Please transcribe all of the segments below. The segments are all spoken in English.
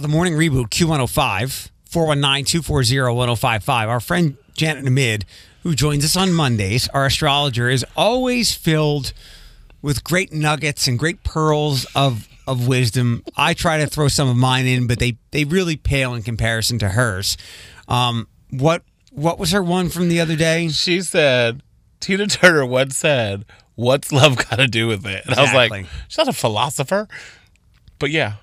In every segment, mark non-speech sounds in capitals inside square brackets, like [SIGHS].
The morning reboot Q105 419 240 1055. Our friend Janet Namid, who joins us on Mondays, our astrologer, is always filled with great nuggets and great pearls of, of wisdom. I try to throw some of mine in, but they, they really pale in comparison to hers. Um, what what was her one from the other day? She said, Tina Turner once said, What's love got to do with it? And I was like, She's not a philosopher. But yeah.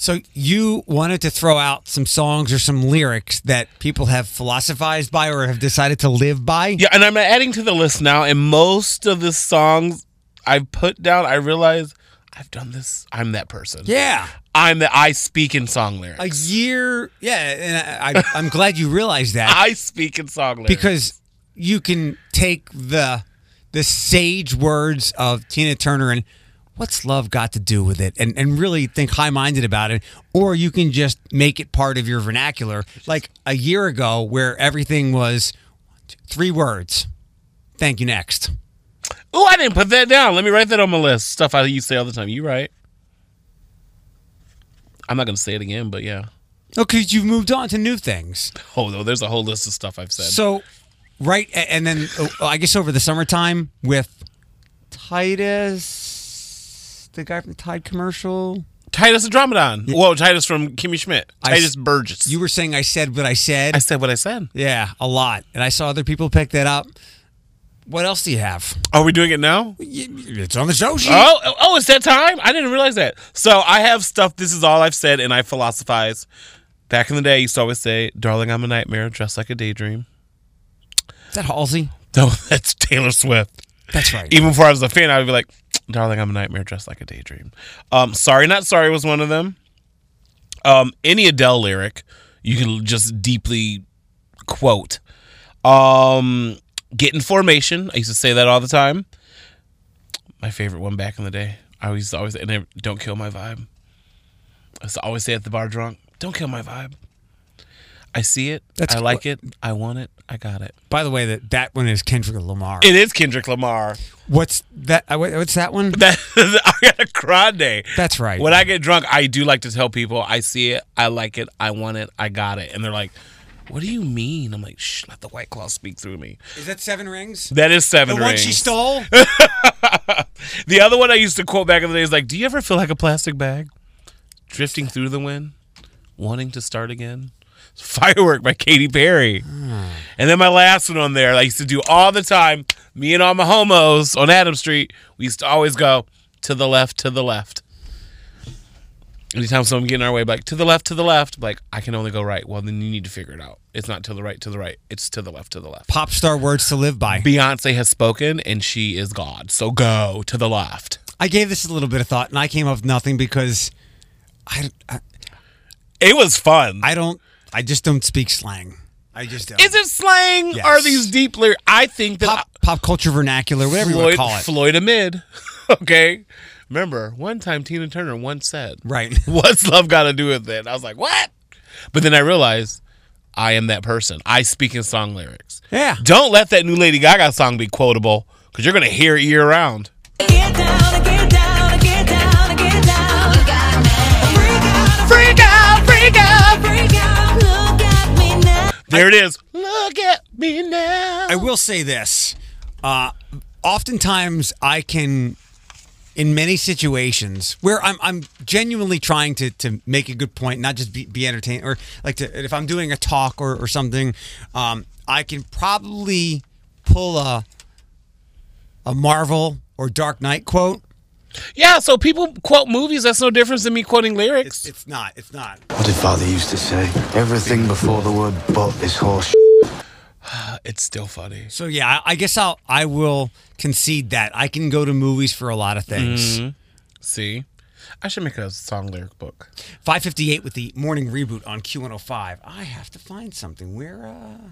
So you wanted to throw out some songs or some lyrics that people have philosophized by or have decided to live by? Yeah, and I'm adding to the list now, and most of the songs I've put down, I realize I've done this. I'm that person. Yeah. I'm that I speak in song lyrics. A year, yeah, and I, I, I'm glad you realized that [LAUGHS] I speak in song lyrics. because you can take the the sage words of Tina Turner and what's love got to do with it, and and really think high minded about it, or you can just make it part of your vernacular, like a year ago where everything was three words. Thank you. Next. Oh, I didn't put that down. Let me write that on my list. Stuff I used to say all the time. You right. I'm not gonna say it again, but yeah. Oh, because you've moved on to new things. Oh no, there's a whole list of stuff I've said. So, right, and then oh, I guess over the summertime with Titus, the guy from the Tide commercial. Titus Andromedon. Whoa, Titus from Kimmy Schmidt. I Titus s- Burgess. You were saying I said what I said. I said what I said. yeah, a lot, and I saw other people pick that up. What else do you have? Are we doing it now? It's on the show sheet. Oh, oh, oh, it's that time? I didn't realize that. So I have stuff. This is all I've said, and I philosophize. Back in the day, I used to always say, "Darling, I'm a nightmare, dressed like a daydream." Is that Halsey? No, [LAUGHS] that's Taylor Swift. That's right. Even before I was a fan, I would be like, "Darling, I'm a nightmare, dressed like a daydream." Um, sorry, not sorry was one of them. Um, any Adele lyric, you can just deeply quote. Um, get in formation. I used to say that all the time. My favorite one back in the day. I always always and then, don't kill my vibe. I used to always say at the bar drunk, "Don't kill my vibe." I see it. That's I like it. I want it. I got it. By the way, that that one is Kendrick Lamar. It is Kendrick Lamar. What's that? uh, what- What's that one? That [LAUGHS] Ariana Grande. That's right. When I get drunk, I do like to tell people I see it, I like it, I want it, I got it, and they're like, "What do you mean?" I'm like, "Shh, let the White Claw speak through me." Is that Seven Rings? That is seven The seven one she stole? [LAUGHS] The other one I used to quote back in the day is like, "Do you ever feel like a plastic bag drifting through the wind, wanting to start again?" Firework by Katy Perry. Hmm. And then my last one on there, I used to do all the time. Me and all my homos on Adam Street, we used to always go to the left, to the left. Anytime someone get in our way, like to the left, to the left, like I can only go right. Well, then you need to figure it out. It's not to the right, to the right. It's to the left, to the left. Pop star words to live by. Beyonce has spoken, and she is God. So go to the left. I gave this a little bit of thought, and I came up with nothing because I, I, It was fun. I don't, I just don't speak slang. I just don't. Is it slang? Yes. Are these deep lyrics? I think that pop, pop culture vernacular, whatever you want Floyd, to call it? Floyd amid. [LAUGHS] okay. Remember, one time Tina Turner once said, Right. [LAUGHS] What's love got to do with it? I was like, What? But then I realized I am that person. I speak in song lyrics. Yeah. Don't let that new Lady Gaga song be quotable because you're going to hear it year round. There it is. Look at me now. I will say this. Uh, oftentimes, I can, in many situations where I'm, I'm genuinely trying to, to make a good point, not just be, be entertained, or like to, if I'm doing a talk or, or something, um, I can probably pull a a Marvel or Dark Knight quote. Yeah, so people quote movies. That's no difference than me quoting lyrics. It's not. It's not. What did father used to say? Everything before the word but is horse. [SIGHS] It's still funny. So yeah, I, I guess I'll I will concede that I can go to movies for a lot of things. See? I should make a song lyric book. 558 with the morning reboot on Q105. I have to find something. Where, uh,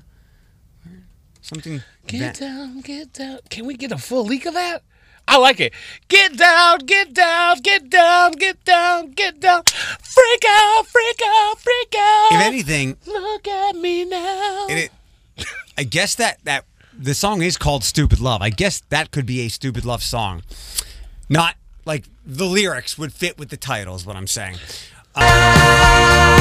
where something. Get that- down, get down. Can we get a full leak of that? I like it. Get down, get down, get down, get down, get down. Freak out, freak out, freak out. if anything, Look at me now. and it, I guess that, that the song is called Stupid Love. I guess that could be a Stupid Love song. Not like the lyrics would fit with the title, is what I'm saying. Uh,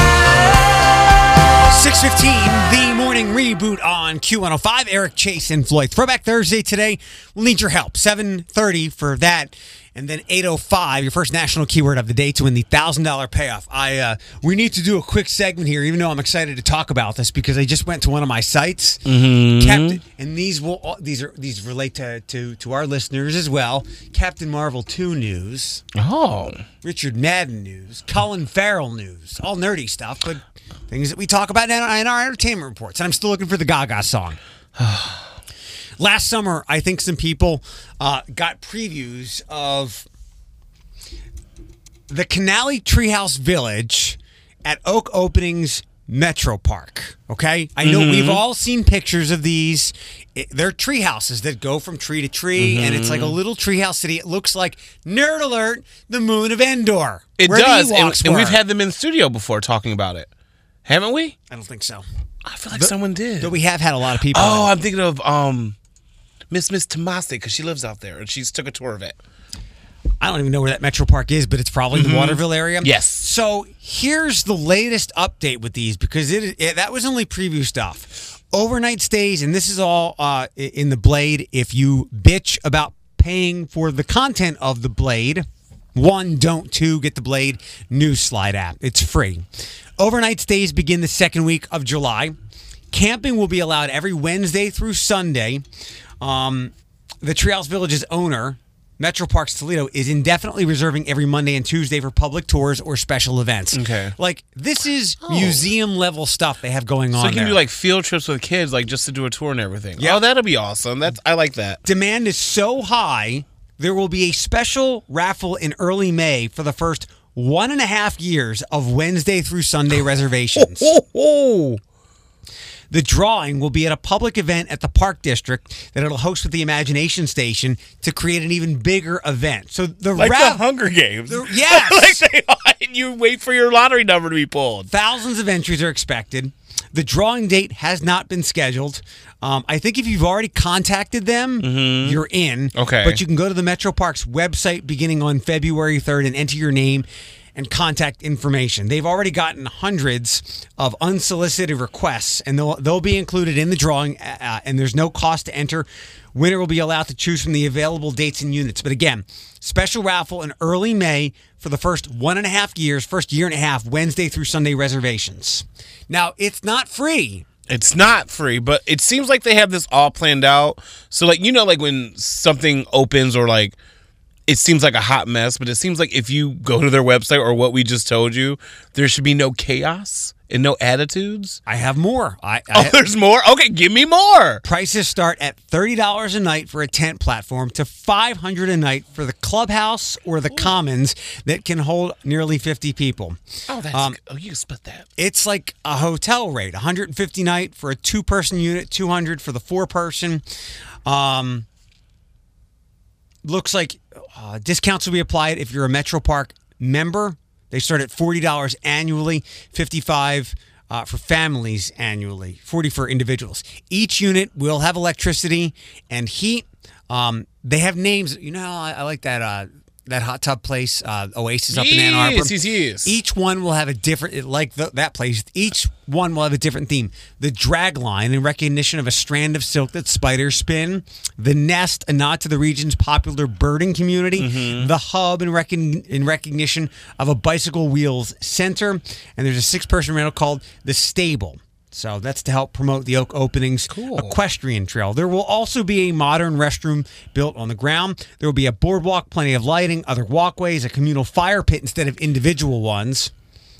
615, the morning reboot on Q105. Eric Chase and Floyd. Throwback Thursday today. We'll need your help. 730 for that. And then 805, your first national keyword of the day to win the $1,000 payoff. I uh, We need to do a quick segment here, even though I'm excited to talk about this because I just went to one of my sites. Captain, and these will these are these relate to, to, to our listeners as well. Captain Marvel 2 news. Oh. Richard Madden news, Colin Farrell news, all nerdy stuff, but things that we talk about in our, in our entertainment reports. And I'm still looking for the Gaga song. [SIGHS] Last summer, I think some people uh, got previews of the Cannaley Treehouse Village at Oak Openings Metro Park. Okay, I know we've all seen pictures of these. It, they're tree houses that go from tree to tree, and it's like a little treehouse city. It looks like nerd alert, the moon of Endor. It does. And, and we've had them in studio before talking about it. Haven't we? I don't think so, I feel like someone did. but we have had a lot of people. oh, I'm thinking of um Miss Miss Tomasi because she lives out there and she's took a tour of it. I don't even know where that Metro Park is, but it's probably the Waterville area. Yes. So here's the latest update with these because it, it that was only preview stuff. Overnight stays, and this is all uh, in the Blade. If you bitch about paying for the content of the Blade, one, don't. Two, get the Blade news slide app. It's free. Overnight stays begin the second week of July. Camping will be allowed every Wednesday through Sunday. Um, the Treehouse Village's owner, Metro Parks Toledo, is indefinitely reserving every Monday and Tuesday for public tours or special events. Okay. Like this is museum level stuff they have going on. So you can there. do like field trips with kids, like just to do a tour and everything. Yeah. Oh, that'll be awesome. That's I like that. demand is so high, there will be a special raffle in early May for the first one and a half years of Wednesday through Sunday [LAUGHS] reservations. oh. The drawing will be at a public event at the Park District that it'll host with the Imagination Station to create an even bigger event. So the Like raff- the Hunger Games. The- [LAUGHS] yes! like they and you wait for your lottery number to be pulled. Thousands of entries are expected. The drawing date has not been scheduled. Um, I think if you've already contacted them, you're in. Okay. But you can go to the Metro Parks website beginning on February 3rd and enter your name and contact information. They've already gotten hundreds of unsolicited requests, and they'll, they'll be included in the drawing, uh, and there's no cost to enter. Winner will be allowed to choose from the available dates and units. But again, special raffle in early May for the first one and a half years, first year and a half, Wednesday through Sunday reservations. Now, it's not free. It's not free, but it seems like they have this all planned out. So like you know like when something opens or like it seems like a hot mess, but it seems like if you go to their website or what we just told you, there should be no chaos and no attitudes. I have more. I, Oh, I there's more? Okay, give me more. prices start at thirty dollars a night for a tent platform to five hundred a night for the clubhouse or the commons that can hold nearly fifty people. Oh, that's Um, oh you split that. It's like a hotel rate: one hundred and fifty night for a two-person unit, two hundred for the four-person. Um, looks like uh, discounts will be applied if you're a Metro Park member. They start at forty dollars annually, fifty-five uh, for families annually, forty for individuals. Each unit will have electricity and heat. Um, they have names. You know, I, I like that. Uh, that hot tub place, uh, Oasis up in Ann Arbor. Yes, yes, yes. Each one will have a different, like the, that place. Each one will have a different theme. The drag line, in recognition of a strand of silk that spiders spin. The nest, a nod to the region's popular birding community. Mm-hmm. The hub, in, in recognition of a bicycle wheels center. And there's a six-person rental called the Stable. So that's to help promote the Oak Openings equestrian trail. There will also be a modern restroom built on the ground. There will be a boardwalk, plenty of lighting, other walkways, a communal fire pit instead of individual ones.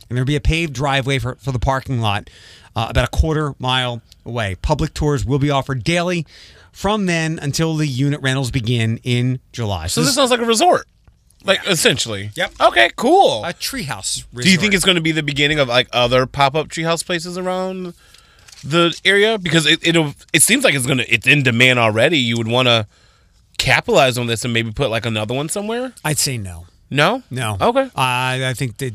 And there'll be a paved driveway for, for the parking lot uh, about a quarter mile away. Public tours will be offered daily from then until the unit rentals begin in July. So this sounds like a resort. Like essentially. Yep. Okay, cool. a treehouse. Do you think it's going to be the beginning of like other pop-up treehouse places around the area? Because it it'll it seems like it's gonna it's in demand already. You would want to capitalize on this and maybe put like another one somewhere. I'd say no. No, No. Okay. I I think that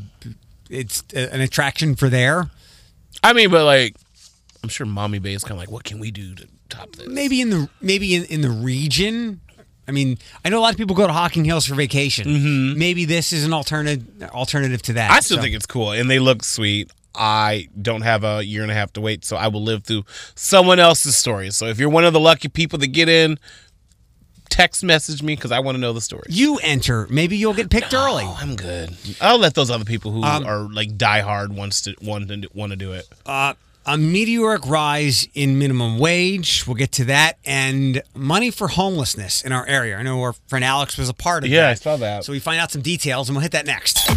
it's an attraction for there. I mean, but like, I'm sure Maumee Bay is kind of like, what can we do to top this? maybe in the maybe in, in the region I mean, I know a lot of people go to Hocking Hills for vacation. Maybe this is an alternative alternative to that. Mm-hmm. I still So- think it's cool, and they look sweet. I don't have a year and a half to wait, so I will live through someone else's story. So if you're one of the lucky people that get in, text message me because I want to know the story. you enter. Maybe you'll get picked early. Oh, I'm good. I'll let those other people who Um, are like diehard wants to want to want to do it. Uh, a meteoric rise in minimum wage. We'll get to that. And money for homelessness in our area. I know our friend Alex was a part of Yeah, that. Yeah, I saw that. So we find out some details and we'll hit that next.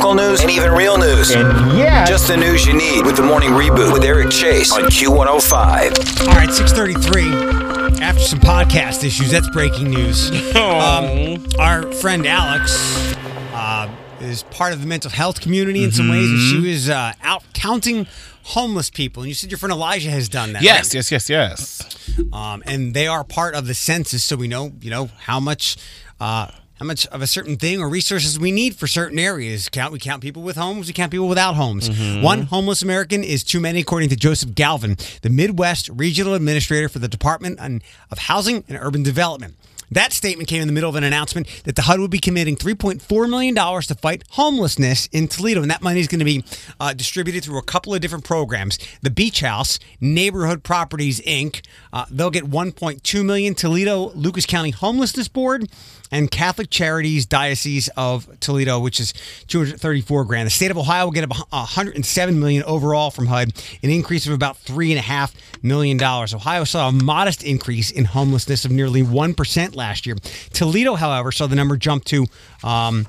Local news and even real news. yeah. Just the news you need with the morning reboot with Eric Chase on Q105. All right, 633. After some podcast issues, that's breaking news. [LAUGHS] Um, our friend Alex uh, is part of the mental health community in some ways, and she was uh, out counting homeless people. And you said your friend Elijah has done that. yes, right? yes, yes, yes. um, and they are part of the census, so we know you know how much. Uh, how much of a certain thing or resources we need for certain areas? Count we count people with homes, we count people without homes. One homeless American is too many, according to Joseph Galvan, the Midwest Regional Administrator for the Department on- of Housing and Urban Development. That statement came in the middle of an announcement that the HUD would be committing $3.4 million to fight homelessness in Toledo. And that money is going to be uh, distributed through a couple of different programs. The Beach House, Neighborhood Properties, Inc., uh, they'll get 1.2 million. Toledo Lucas County Homelessness Board and Catholic Charities Diocese of Toledo, which is 234 grand. The state of Ohio will get a 107 million overall from HUD, an increase of about three and a half million dollars. Ohio saw a modest increase in homelessness of nearly one percent last year. Toledo, however, saw the number jump to. Um,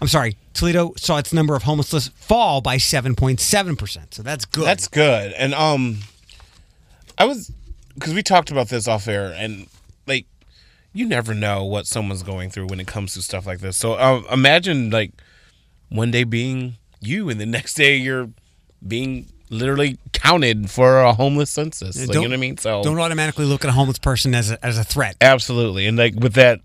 I'm sorry, Toledo saw its number of homelessness fall by 7.7%. So that's good. That's good. And um, I was because we talked about this off air, and like you never know what someone's going through when it comes to stuff like this. So uh, imagine like one day being you, and the next day you're being literally counted for a homeless census. Like, you know what I mean? So don't automatically look at a homeless person as a, as a threat. Absolutely. And like with that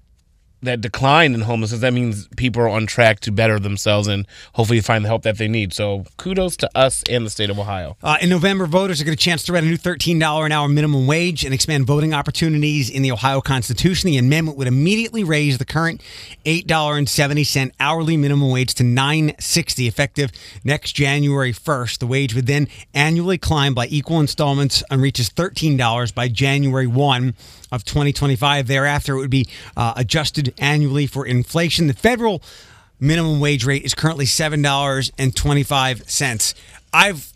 that decline in homelessness, that means people are on track to better themselves and hopefully find the help that they need. So kudos to us and the state of Ohio. Uh, in November, voters are going to chance to write a new $13 an hour minimum wage and expand voting opportunities in the Ohio Constitution. The amendment would immediately raise the current $8.70 hourly minimum wage to $9.60 effective next January 1st. The wage would then annually climb by equal installments and reaches $13 by January 1 of 2025. Thereafter, it would be uh, adjusted annually for inflation. The federal minimum wage rate is currently seven dollars and twenty five cents. I've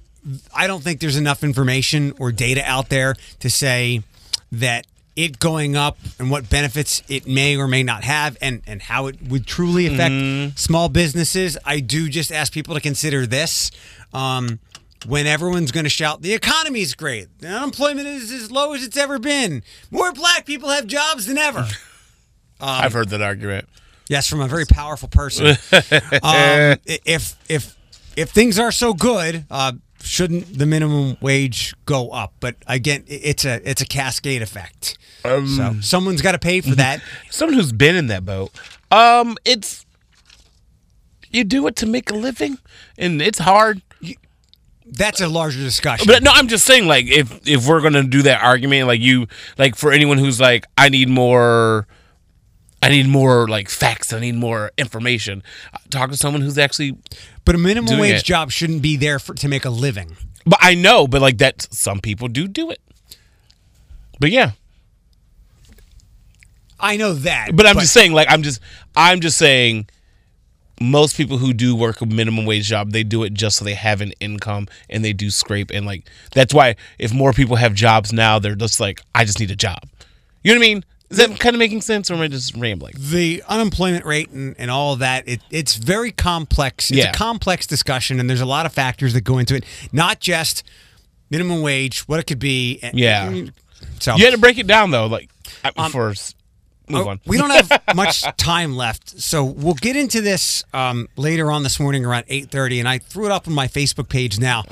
I don't think there's enough information or data out there to say that it going up and what benefits it may or may not have and and how it would truly affect small businesses. I do just ask people to consider this. Um, when everyone's going to shout, the economy's great, the unemployment is as low as it's ever been, more black people have jobs than ever. [LAUGHS] I've heard that argument. Yes, from a very powerful person. [LAUGHS] um, if if if things are so good, uh, shouldn't the minimum wage go up? But again, it's a it's a cascade effect. so someone's got to pay for [LAUGHS] that. Someone who's been in that boat. Um, it's you do it to make a living, and it's hard. That's a larger discussion. But no, I'm just saying, like, if if we're gonna do that argument, like you, like for anyone who's like, I need more, I need more like facts, I need more information. Talk to someone who's actually. But a minimum Doing wage it. job shouldn't be there for to make a living. But I know, but like that, some people do do it. But yeah, I know that. but I'm just saying, like, I'm just, I'm just saying, most people who do work a minimum wage job, they do it just so they have an income and they do scrape and like that's why if more people have jobs now, they're just like, I just need a job. You know what I mean? Is that kind of making sense, or am I just rambling? the unemployment rate and, and all of that it, it's very complex it's Yeah. a complex discussion and there's a lot of factors that go into it not just minimum wage what it could be and- Yeah. So You had to break it down though, like uh, first. Move Oh, on. we don't have [LAUGHS] much time left, so we'll get into this um, later on this morning around eight thirty. And I threw it up on my Facebook page now.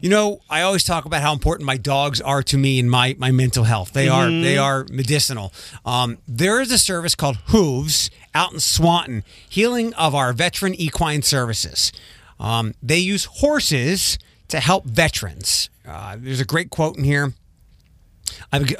You know, I always talk about how important my dogs are to me and my my mental health. They are they are medicinal. Um, there is a service called Hooves out in Swanton, healing of our veteran equine services. Um, they use horses to help veterans. Uh, there's a great quote in here. I've,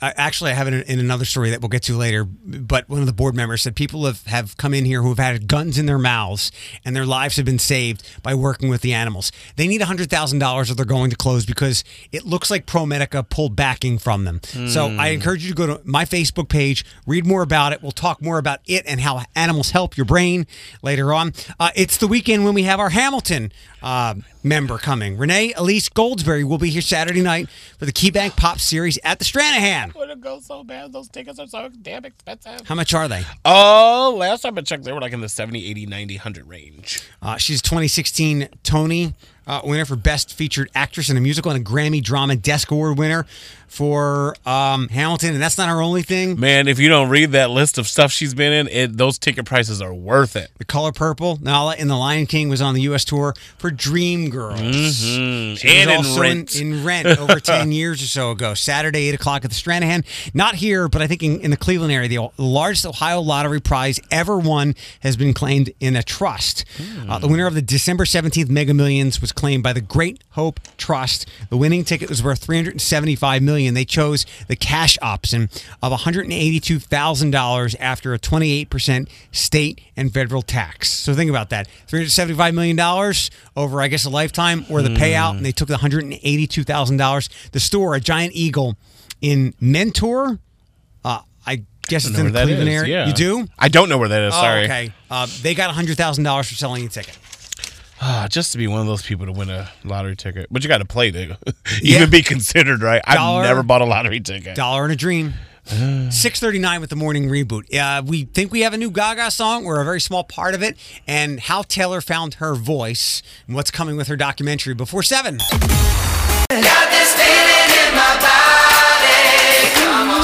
uh, actually, I have it in, another story that we'll get to later. But one of the board members said people have, have come in here who have had guns in their mouths and their lives have been saved by working with the animals. They need $100,000 or they're going to close because it looks like ProMedica pulled backing from them. So I encourage you to go to my Facebook page, read more about it. We'll talk more about it and how animals help your brain later on. Uh, it's the weekend when we have our Hamilton uh, member coming. Renee Elise Goldsberry will be here Saturday night for the KeyBank Pop Series at the Stranahan. want to go so bad. Those tickets are so damn expensive. How much are they? Oh, last time I checked, they were like in the 70, 80, 90, 100 range. Uh, she's 2016 Tony uh, winner for Best Featured Actress in a Musical and a Grammy Drama Desk Award winner for um, Hamilton. And that's not her only thing. Man, if you don't read that list of stuff she's been in, it, those ticket prices are worth it. The Color Purple, Nala in The Lion King was on the U.S. tour for Dreamgirls. Mm-hmm. And was in also Rent. In, in Rent over [LAUGHS] 10 years or so ago. Saturday, 8 o'clock at the Stranahan. Not here, but I think in, in the Cleveland area. The largest Ohio lottery prize ever won has been claimed in a trust. Uh, the winner of the December 17th Mega Millions was claimed by the Great Hope Trust. The winning ticket was worth $375 million. They chose the cash option of $182,000 after a 28% state and federal tax. So think about that. $375 million over, I guess, a lifetime or the payout, and they took the $182,000. The store, a giant eagle in Mentor, uh, I guess it's in the Cleveland area. yeah. You do? I don't know where that is. Sorry. Oh, okay. Uh, they got $100,000 for selling a ticket. Ah, just to be one of those people to win a lottery ticket. But you got to play to [LAUGHS] Yeah. even be considered, right? Dollar. I've never bought a lottery ticket. Dollar and a dream. [SIGHS] 639 with the morning reboot. Uh, we think we have a new Gaga song. We're a very small part of it. And how Taylor found her voice and what's coming with her documentary before 7.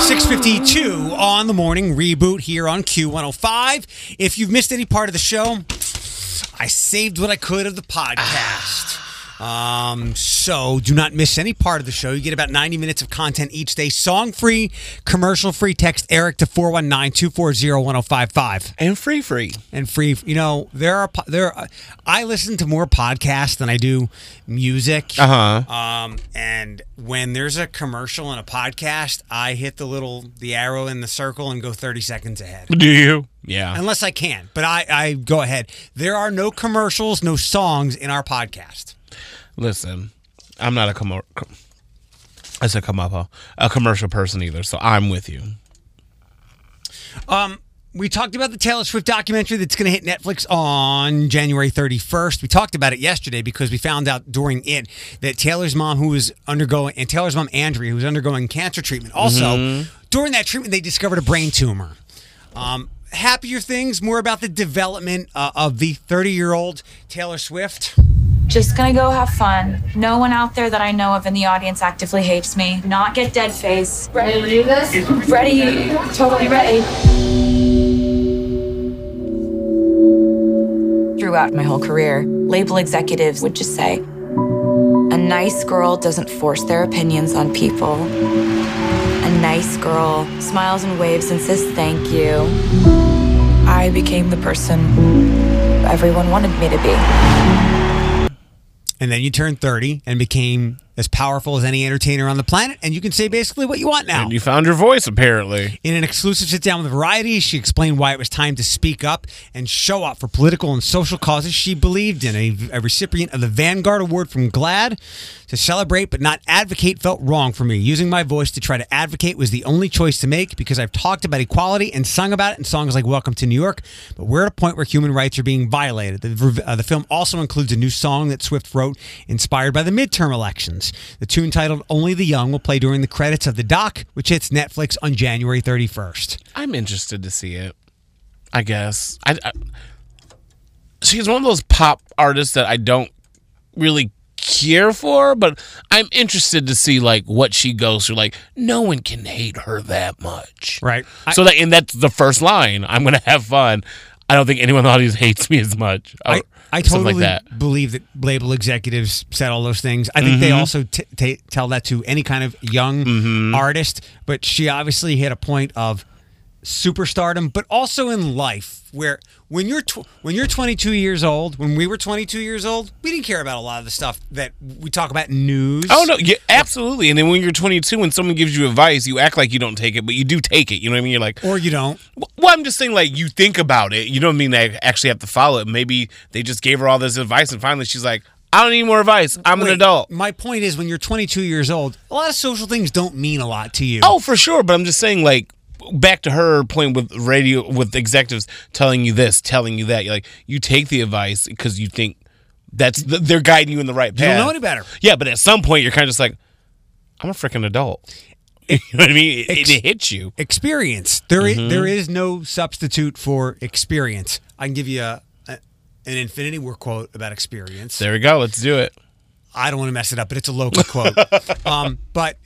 652 on the morning reboot here on Q105. If you've missed any part of the show, I saved what I could of the ah. podcast. Um, so do not miss any part of the show. You get about 90 minutes of content each day, song free, commercial free. Text Eric to 419 240 1055 And free, free. and free. You know, there are there. Are, I listen to more podcasts than I do music. Uh huh. Um, and when there's a commercial and a podcast, I hit the little the arrow in the circle and go 30 seconds ahead. Do you? Yeah. Unless I can, but I, I go ahead. There are no commercials, no songs in our podcast. Listen, I'm not a com- I said come up, a commercial person either, so I'm with you. Um, We talked about the Taylor Swift documentary that's going to hit Netflix on January 31st. We talked about it yesterday because we found out during it that Taylor's mom, who was undergoing, and Taylor's mom, Andrea, who was undergoing cancer treatment, also during that treatment, they discovered a brain tumor. Um, happier things, more about the development uh, of the 30 year old Taylor Swift. Just gonna go have fun. No one out there that I know of in the audience actively hates me. Not get dead face. Ready to do this? Ready, totally ready. Throughout my whole career, label executives would just say, a nice girl doesn't force their opinions on people. A nice girl smiles and waves and says thank you. I became the person everyone wanted me to be. And then you turned 30 and became as powerful as any entertainer on the planet. And you can say basically what you want now. And you found your voice, apparently. In an exclusive sit down with Variety, she explained why it was time to speak up and show up for political and social causes she believed in. A, a recipient of the Vanguard Award from GLAAD to celebrate but not advocate felt wrong for me. Using my voice to try to advocate was the only choice to make because I've talked about equality and sung about it in songs like Welcome to New York, but we're at a point where human rights are being violated. The, uh, the film also includes a new song that Swift wrote inspired by the midterm elections. The tune titled Only the Young will play during the credits of the doc, which hits Netflix on January 31st. I'm interested to see it. I guess. I, I she's one of those pop artists that I don't really care for, but I'm interested to see like what she goes through. Like, no one can hate her that much, Right. I- so that and that's the first line. I'm gonna have fun. I don't think anyone in the audience [LAUGHS] hates me as much. Oh. I, or I totally like that. believe that label executives said all those things. I think they mm-hmm. also t- t- tell that to any kind of young mm-hmm. artist. But she obviously hit a point of superstardom, but also in life, where when you're tw- when you're 22 years old, when we were 22 years old, we didn't care about a lot of the stuff that we talk about news. Oh no, yeah, absolutely. And then when you're 22 and someone gives you advice, you act like you don't take it, but you do take it. You know what I mean? You're like, or you don't. well, I'm just saying, like you think about it. You don't mean they actually have to follow it. Maybe they just gave her all this advice, and finally she's like, I don't need more advice. I'm an adult. My point is, when you're 22 years old, a lot of social things don't mean a lot to you. Oh, for sure. But I'm just saying, like, back to her playing with radio, with executives telling you this, telling you that. You're like, you take the advice because you think that's they're guiding you in the right path. you don't know any better. Yeah, but at some point, you're kind of just like, I'm a freaking adult. [LAUGHS] you know what I mean? It, Ex- it hits you. experience. There, Mm-hmm. there is no substitute for experience. I can give you a, a an Infinity War quote about experience. There we go. Let's do it. I don't want to mess it up, but it's a local quote. [LAUGHS] Um, but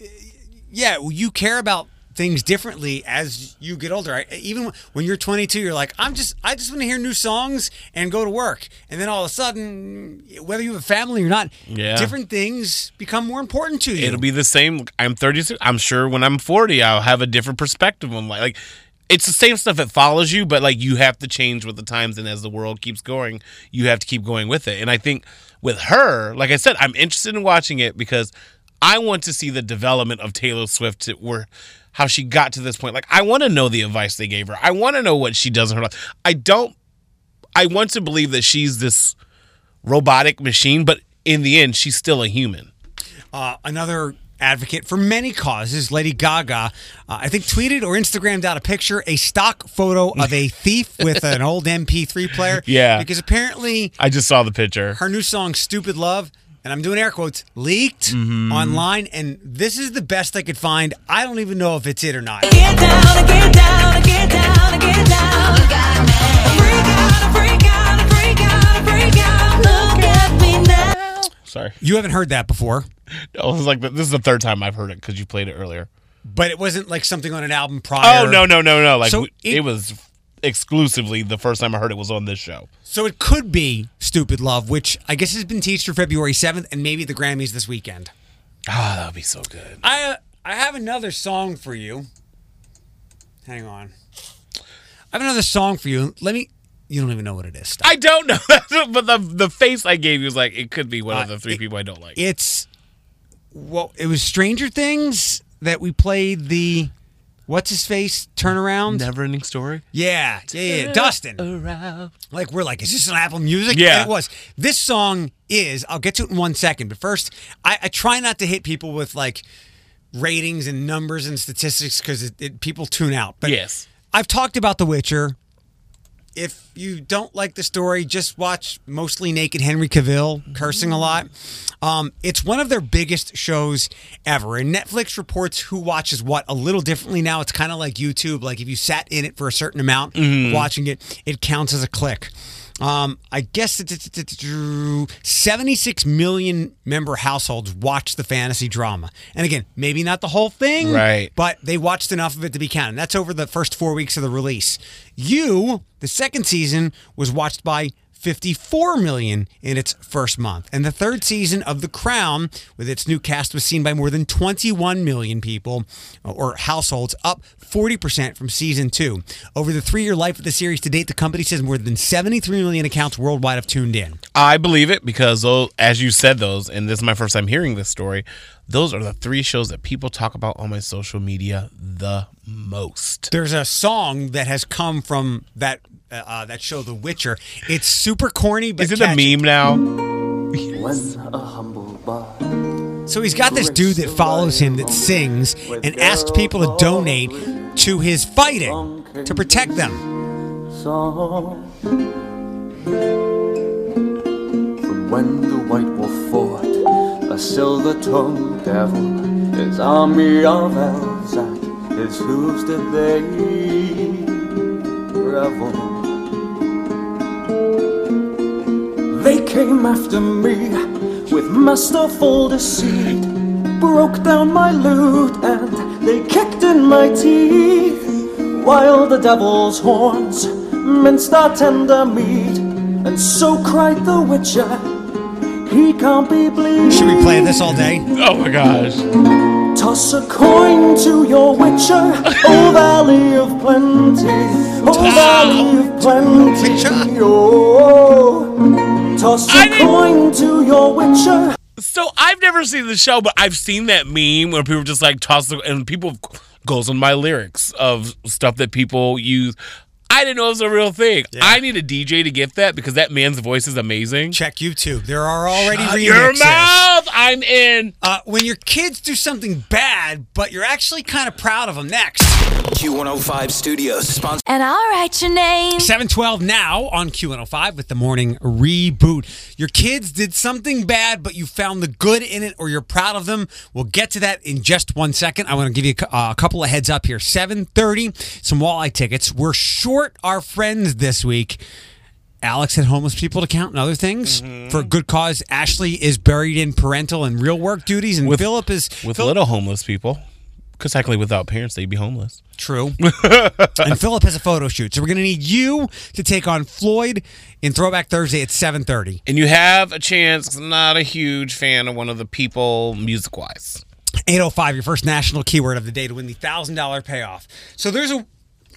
yeah, you care about things differently as you get older. I, even when you're 22, you're like, I'm just, I just want to hear new songs and go to work. And then all of a sudden, whether you have a family or not, Yeah. different things become more important to you. It'll be the same. I'm 36. I'm sure when I'm 40, I'll have a different perspective on life. Like, it's the same stuff that follows you, but like you have to change with the times, and as the world keeps going, you have to keep going with it. And I think with her, like I said, I'm interested in watching it because I want to see the development of Taylor Swift to where how she got to this point. Like, I want to know the advice they gave her. I want to know what she does in her life. I don't. I want to believe that she's this robotic machine, but in the end, she's still a human. uh, another advocate for many causes, Lady Gaga, uh, I think tweeted or Instagrammed out a picture, a stock photo of a [LAUGHS] thief with an old MP3 player. Yeah. Because apparently I just saw the picture. her new song, Stupid Love, and I'm doing air quotes, leaked Mm-hmm. online. And this is the best I could find. I don't even know if it's it or not. Get down, get down, get down, get down. Sorry. You haven't heard that before, [LAUGHS] I was like, this is the third time I've heard it because you played it earlier. but it wasn't like something on an album prior. Oh no no no no! Like So we- it- it, was exclusively the first time I heard it was on this show. So it could be Stupid Love, which I guess has been teased for February 7th and maybe the Grammys this weekend. Ah, that would be so good. I uh, I have another song for you. Hang on. I have another song for you. Let me. You don't even know what it is. Stop. I don't know, [LAUGHS] but the the face I gave you was like it could be one of Uh, the three it- people I don't like. It's well, it was Stranger Things that we played the what's his face turnaround. Never ending story. Yeah, yeah, yeah. Dustin. Like we're like, is this an Apple Music? Yeah. And it was. This song is. I'll get to it in one second, but first, I, I try not to hit people with like ratings and numbers and statistics because it, it, people tune out. But Yes. I've talked about The Witcher. If you don't like the story, just watch mostly naked Henry Cavill cursing a lot. Um, it's one of their biggest shows ever. And Netflix reports who watches what a little differently now. It's kind of like YouTube. Like if you sat in it for a certain amount of watching it, it counts as a click. Um, I guess it's, it's, it's, it's 76 million member households watch the fantasy drama. And again, maybe not the whole thing, Right. but they watched enough of it to be counted. That's over the first four weeks of the release. You, the second season, was watched by 54 million in its first month. And the third season of The Crown, with its new cast, was seen by more than 21 million people uh, or households, up 40% from season two. Over the three year life of the series to date, the company says more than 73 million accounts worldwide have tuned in. I believe it because those, as you said those, and this is my first time hearing this story. Those are the three shows that people talk about on my social media the most. There's a song that has come from that. Uh, uh, that show, The Witcher. It's super corny, but Is it a meme now? When a humble bard So he's got this dude that follows him that sings and asks people to donate to his fighting to protect them. song. From when the White Wolf fought a silver-tongued devil, his army of elves at his hooves did they revel. They came after me with masterful deceit, broke down my lute and they kicked in my teeth, while the devil's horns minced our tender meat, and so cried the witcher. he can't be bleed. Should we play this all day? Oh my gosh. Toss a coin to your witcher, [LAUGHS] oh valley of plenty, oh valley of plenty. Witcher. Oh, toss I a didn't- coin to your witcher. So I've never seen the show, but I've seen that meme where people just like toss the and people goes on my lyrics of stuff that people use. I didn't know it was a real thing. I need a DJ to get that because that man's voice is amazing. Check YouTube. There are already Shut remixes. your mouth! I'm in. Uh, when your kids do something bad, but you're actually kind of proud of them. Next, Q105 Studios, sponsored And I'll write your name. 712 now on Q105 with the morning reboot. Your kids did something bad, but you found the good in it or you're proud of them. We'll get to that in just one second. I want to give you a, uh, a couple of heads up here. 730, some walleye tickets. We're short our friends this week. Alex had homeless people to count and other things mm-hmm. for a good cause. Ashley is buried in parental and real work duties, and With- Philip is With little homeless people. Because technically, without parents, they'd be homeless. True. [LAUGHS] and Philip has a photo shoot. So we're going to need you to take on Floyd in Throwback Thursday at 7:30. And you have a chance. 'cause I'm not a huge fan of one of the people music wise. 805 your first national keyword of the day to win the $1000 payoff. So there's a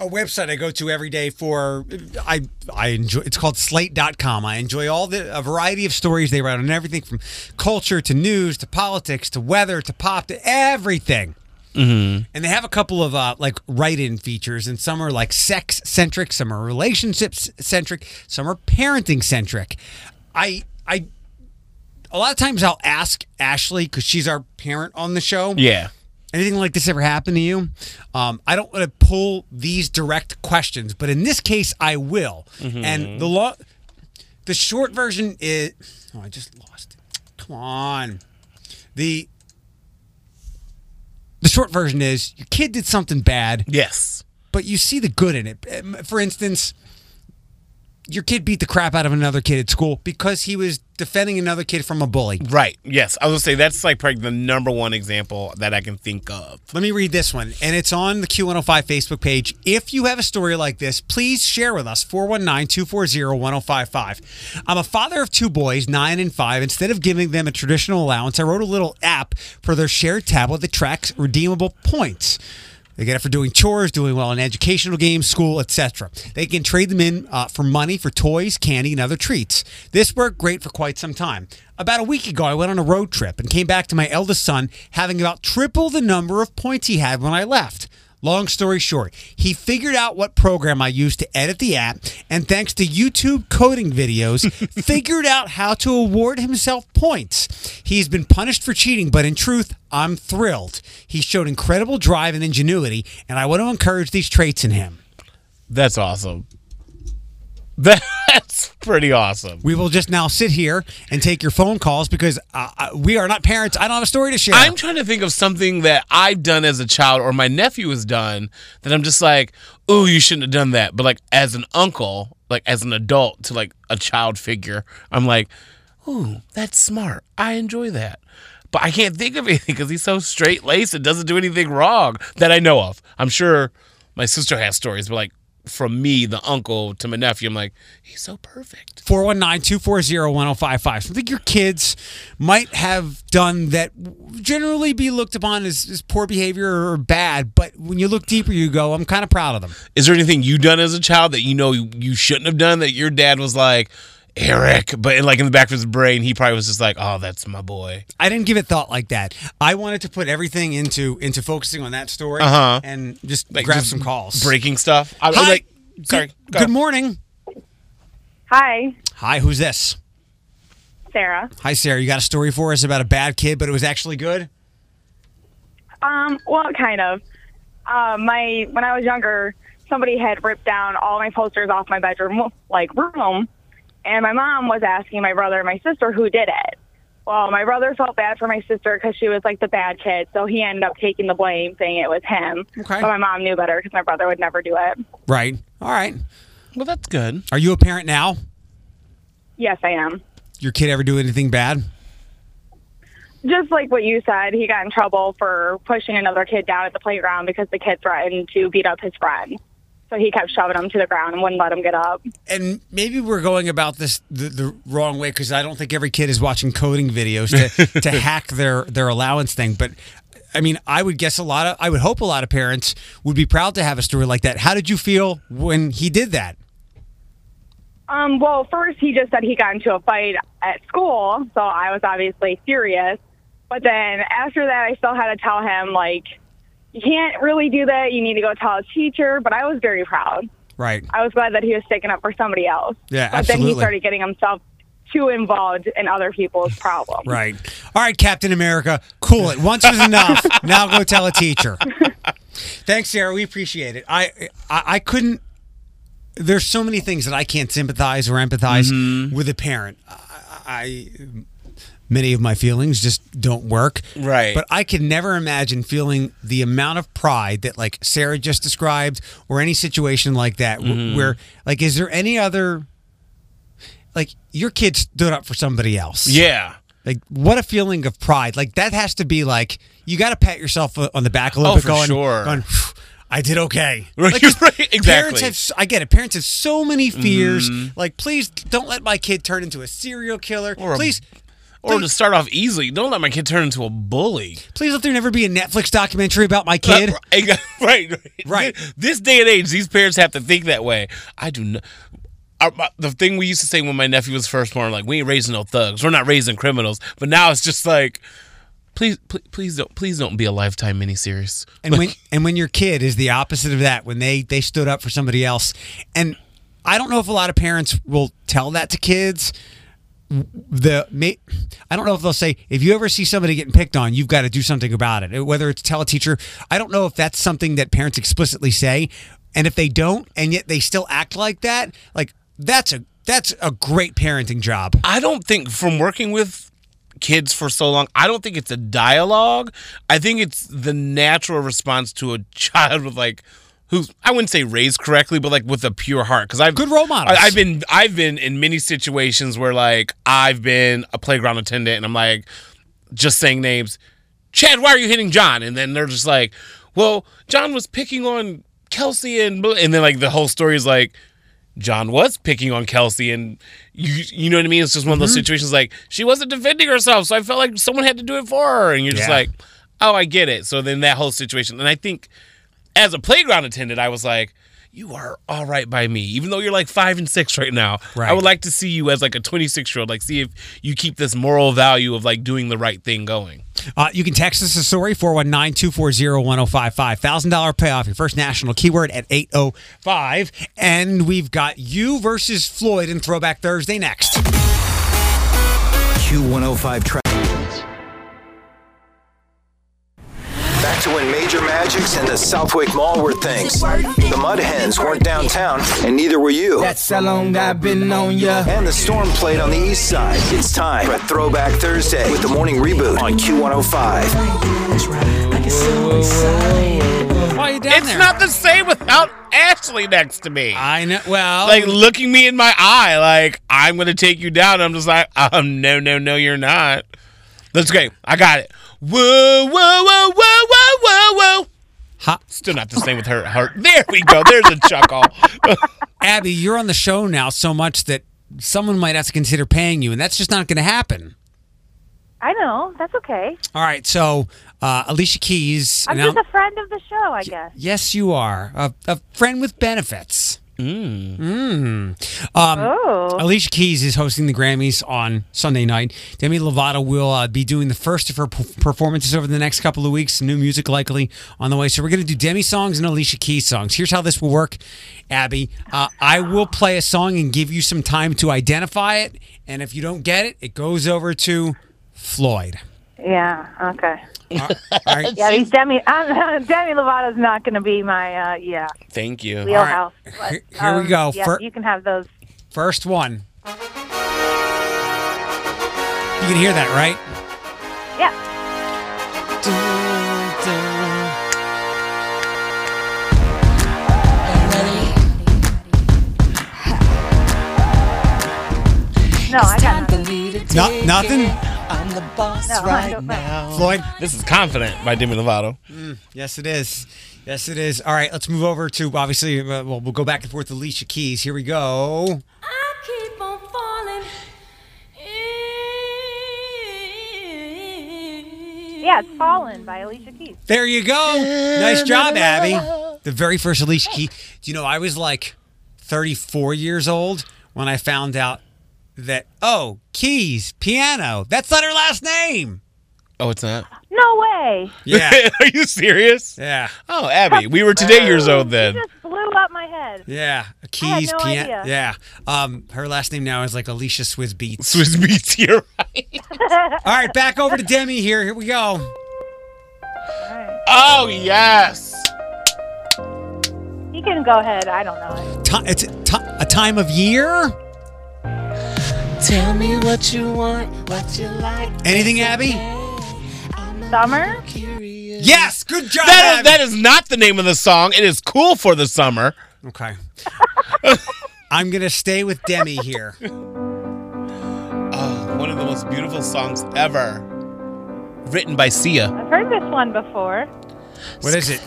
a website I go to every day for I I enjoy it's called slate.com. I enjoy all the a variety of stories they write on everything from culture to news to politics to weather to pop to everything. And they have a couple of uh, like write-in features, and some are like sex-centric, some are relationships-centric, some are parenting-centric. I I a lot of times I'll ask Ashley because she's our parent on the show. Yeah. Anything like this ever happened to you? Um, I don't want to pull these direct questions, but in this case, I will. And the law, the short version is. Oh, I just lost it. Come on. The the short version is your kid did something bad, Yes. but you see the good in it. Um, For instance, your kid beat the crap out of another kid at school because he was defending another kid from a bully. Right. Yes. I was gonna say that's like probably the number one example that I can think of. Let me read this one, and it's on the Q105 Facebook page. If you have a story like this, please share with us 419 240 1055. I'm a father of two boys, nine and five. Instead of giving them a traditional allowance, I wrote a little app for their shared tablet that tracks redeemable points. They get it for doing chores, doing well in educational games, school, etc. They can trade them in uh, for money for toys, candy, and other treats. This worked great for quite some time. About a week ago, I went on a road trip and came back to my eldest son having about triple the number of points he had when I left. Long story short, he figured out what program I used to edit the app, and thanks to YouTube coding videos, [LAUGHS] figured out how to award himself points. He's been punished for cheating, but in truth, I'm thrilled. He showed incredible drive and ingenuity, and I want to encourage these traits in him. That's awesome. [LAUGHS] That's pretty awesome. We will just now sit here and take your phone calls because uh, uh, we are not parents. I don't have a story to share. I'm trying to think of something that I've done as a child or my nephew has done that I'm just like, ooh, you shouldn't have done that. But like as an uncle, like as an adult to like a child figure, I'm like, ooh, that's smart. I enjoy that. But I can't think of [LAUGHS] anything because he's so straight laced and doesn't do anything wrong that I know of. I'm sure my sister has stories, but like from me, the uncle to my nephew, I'm like, he's so perfect. 419-240-1055. Something your kids might have done that generally be looked upon as, as poor behavior or bad, but when you look deeper, you go, I'm kind of proud of them. Is there anything you done as a child that you know you shouldn't have done that your dad was like, Eric, but in, like in the back of his brain, he probably was just like, "Oh, that's my boy." I didn't give it thought like that. I wanted to put everything into into focusing on that story Uh-huh. and just Like grab just some calls. breaking stuff. I, Hi. Like, sorry. Good, go. good morning. Hi, Hi, who's this? Sarah. Hi, Sarah. You got a story for us about a bad kid, but it was actually good? Um, well, kind of. Uh, my when I was younger, somebody had ripped down all my posters off my bedroom like room, and my mom was asking my brother and my sister who did it. Well, my brother felt bad for my sister because she was like the bad kid, so he ended up taking the blame, saying it was him. Okay. But my mom knew better because my brother would never do it. Right. All right. Well, that's good. Are you a parent now? Yes, I am. Your kid ever do anything bad? Just like what you said, he got in trouble for pushing another kid down at the playground because the kid threatened to beat up his friend. So he kept shoving him to the ground and wouldn't let him get up. and maybe we're going about this the, the wrong way because I don't think every kid is watching coding videos to, [LAUGHS] to hack their their allowance thing. But I mean, I would guess a lot of I would hope a lot of parents would be proud to have a story like that. How did you feel when he did that? Um, well, first he just said he got into a fight at school, so I was obviously furious. But then after that, I still had to tell him like, you can't really do that. You need to go tell a teacher. But I was very proud. Right. I was glad that he was sticking up for somebody else. Yeah, But then he started getting himself too involved in other people's problems. Right. All right, Captain America, cool it. Once was enough. [LAUGHS] now go tell a teacher. Thanks, Sarah. We appreciate it. I, I I couldn't. There's so many things that I can't sympathize or empathize mm-hmm. with a parent. I, I many of my feelings just don't work. Right. But I can never imagine feeling the amount of pride that like Sarah just described, or any situation like that, wh- where like, is there any other? Like your kid stood up for somebody else. Yeah. Like what a feeling of pride. Like that has to be like you got to pat yourself on the back a little Oh, bit. going, sure. going, I did okay. [LAUGHS] Right, Like, right, Parents have. I get it. Parents have so many fears. Mhm. Like, please don't let my kid turn into a serial killer. Or please, Or to start off easily, don't let my kid turn into a bully. please let there never be a Netflix documentary about my kid. Uh, [LAUGHS] right, [LAUGHS] right, Right. This, day and age, these parents have to think that way. I do not. Our, my- the thing we used to say when my nephew was first born, like we ain't raising no thugs, we're not raising criminals. But now it's just like, please, please, please don't, please don't be a lifetime miniseries. And when [LAUGHS] and when your kid is the opposite of that, when they they stood up for somebody else, and I don't know if a lot of parents will tell that to kids. The may, I don't know if they'll say if you ever see somebody getting picked on, you've got to do something about it. Whether it's tell a teacher, I don't know if that's something that parents explicitly say, and if they don't, and yet they still act like that, like that's a that's a great parenting job. I don't think from working with kids for so long, I don't think it's a dialogue. I think it's the natural response to a [LAUGHS] child with like who's I wouldn't say raised correctly, but like with a pure heart. Because I've Good role models. I, I've been I've been in many situations where like I've been a playground attendant and I'm like just saying names. Chad, why are you hitting John? And then they're just like, well, John was picking on Kelsey and and then like the whole story is like John was picking on Kelsey, and you you know what I mean. It's just one of Mm-hmm. those situations like she wasn't defending herself, so I felt like someone had to do it for her, and you're just Yeah. like, oh, I get it. So then that whole situation, and I think as a playground attendant, I was like, you are all right by me, even though you're like five and six right now. Right. I would like to see you as like a 26 year old, like see if you keep this moral value of like doing the right thing going. Uh, you can text us a story 419 240 1055. $1,000 payoff, your first national keyword at 805. And we've got you versus Floyd in Throwback Thursday next. Q105 track. When Major Magic's and the Southwyck Mall were things. The Mud Hens weren't downtown, and neither were you. That's how long I've been on ya. And the storm played on the east side. It's time for Throwback Thursday with the morning reboot on Q105. Why are you down It's there? not the same without Ashley next to me. I know. Well, like looking me in my eye, like I'm gonna take you down. I'm just like, um, no, no, no, you're not. That's great. I got it. Whoa, whoa, whoa, whoa, whoa, whoa, whoa. Ha- Still not the same with her. her. There we go. There's a chuckle. [LAUGHS] Abby, you're on the show now so much that someone might have to consider paying you, and that's just not going to happen. I know. That's okay. All right, so uh, Alicia Keys. I'm now- just a friend of the show, I guess. yes, you are a, a friend with benefits. Mm. Mm. Um, Oh. Alicia Keys is hosting the Grammys on Sunday night. Demi Lovato will uh, be doing the first of her p- performances over the next couple of weeks. New music likely on the way. So we're going to do Demi songs and Alicia Keys songs. Here's how this will work, Abby. Uh, I will play a song and give you some time to identify it. And if you don't get it, it goes over to Floyd. Yeah. Okay. All right. [LAUGHS] Yeah, these Demi [LAUGHS] uh, Demi Lovato's not going to be my uh, yeah Thank you. wheelhouse. Here- but, here we um, go. Yeah, Fir- you can have those. First one. You can hear that, right? Yeah. No, I got nothing. No, nothing. I'm the boss No, right now. Floyd. This is Confident by Demi Lovato. Yes, it is. Yes, it is. All right, let's move over to obviously. Uh, well, we'll go back and forth. with Alicia Keys. Here we go. I keep on falling. Yeah, it's Fallen by Alicia Keys. There you go. Nice job, Abby. The very first Alicia Keys. Do you know I was like 34 years old when I found out that oh, Keys piano. That's not her last name. Oh, it's not. No way. Yeah. [LAUGHS] Are you serious? Yeah. Oh, Abby, we were today years old then. You just blew up my head. Yeah, Keys no piano. Yeah, um, her last name now is like Alicia Swizz Beatz. Swizz Beatz, [LAUGHS] you're right. [LAUGHS] All right, back over to Demi here. Here we go. Oh yes. You can go ahead. I don't know it. Ti- it's a a time of year. Tell me what you want, what you like. Anything, Abby? Summer? Yes, good job. That is, Abby. that is not the name of the song. It is cool for the summer. Okay. [LAUGHS] I'm gonna stay with Demi here. [LAUGHS] Oh, one of the most beautiful songs ever. Written by Sia. I've heard this one before. What is it?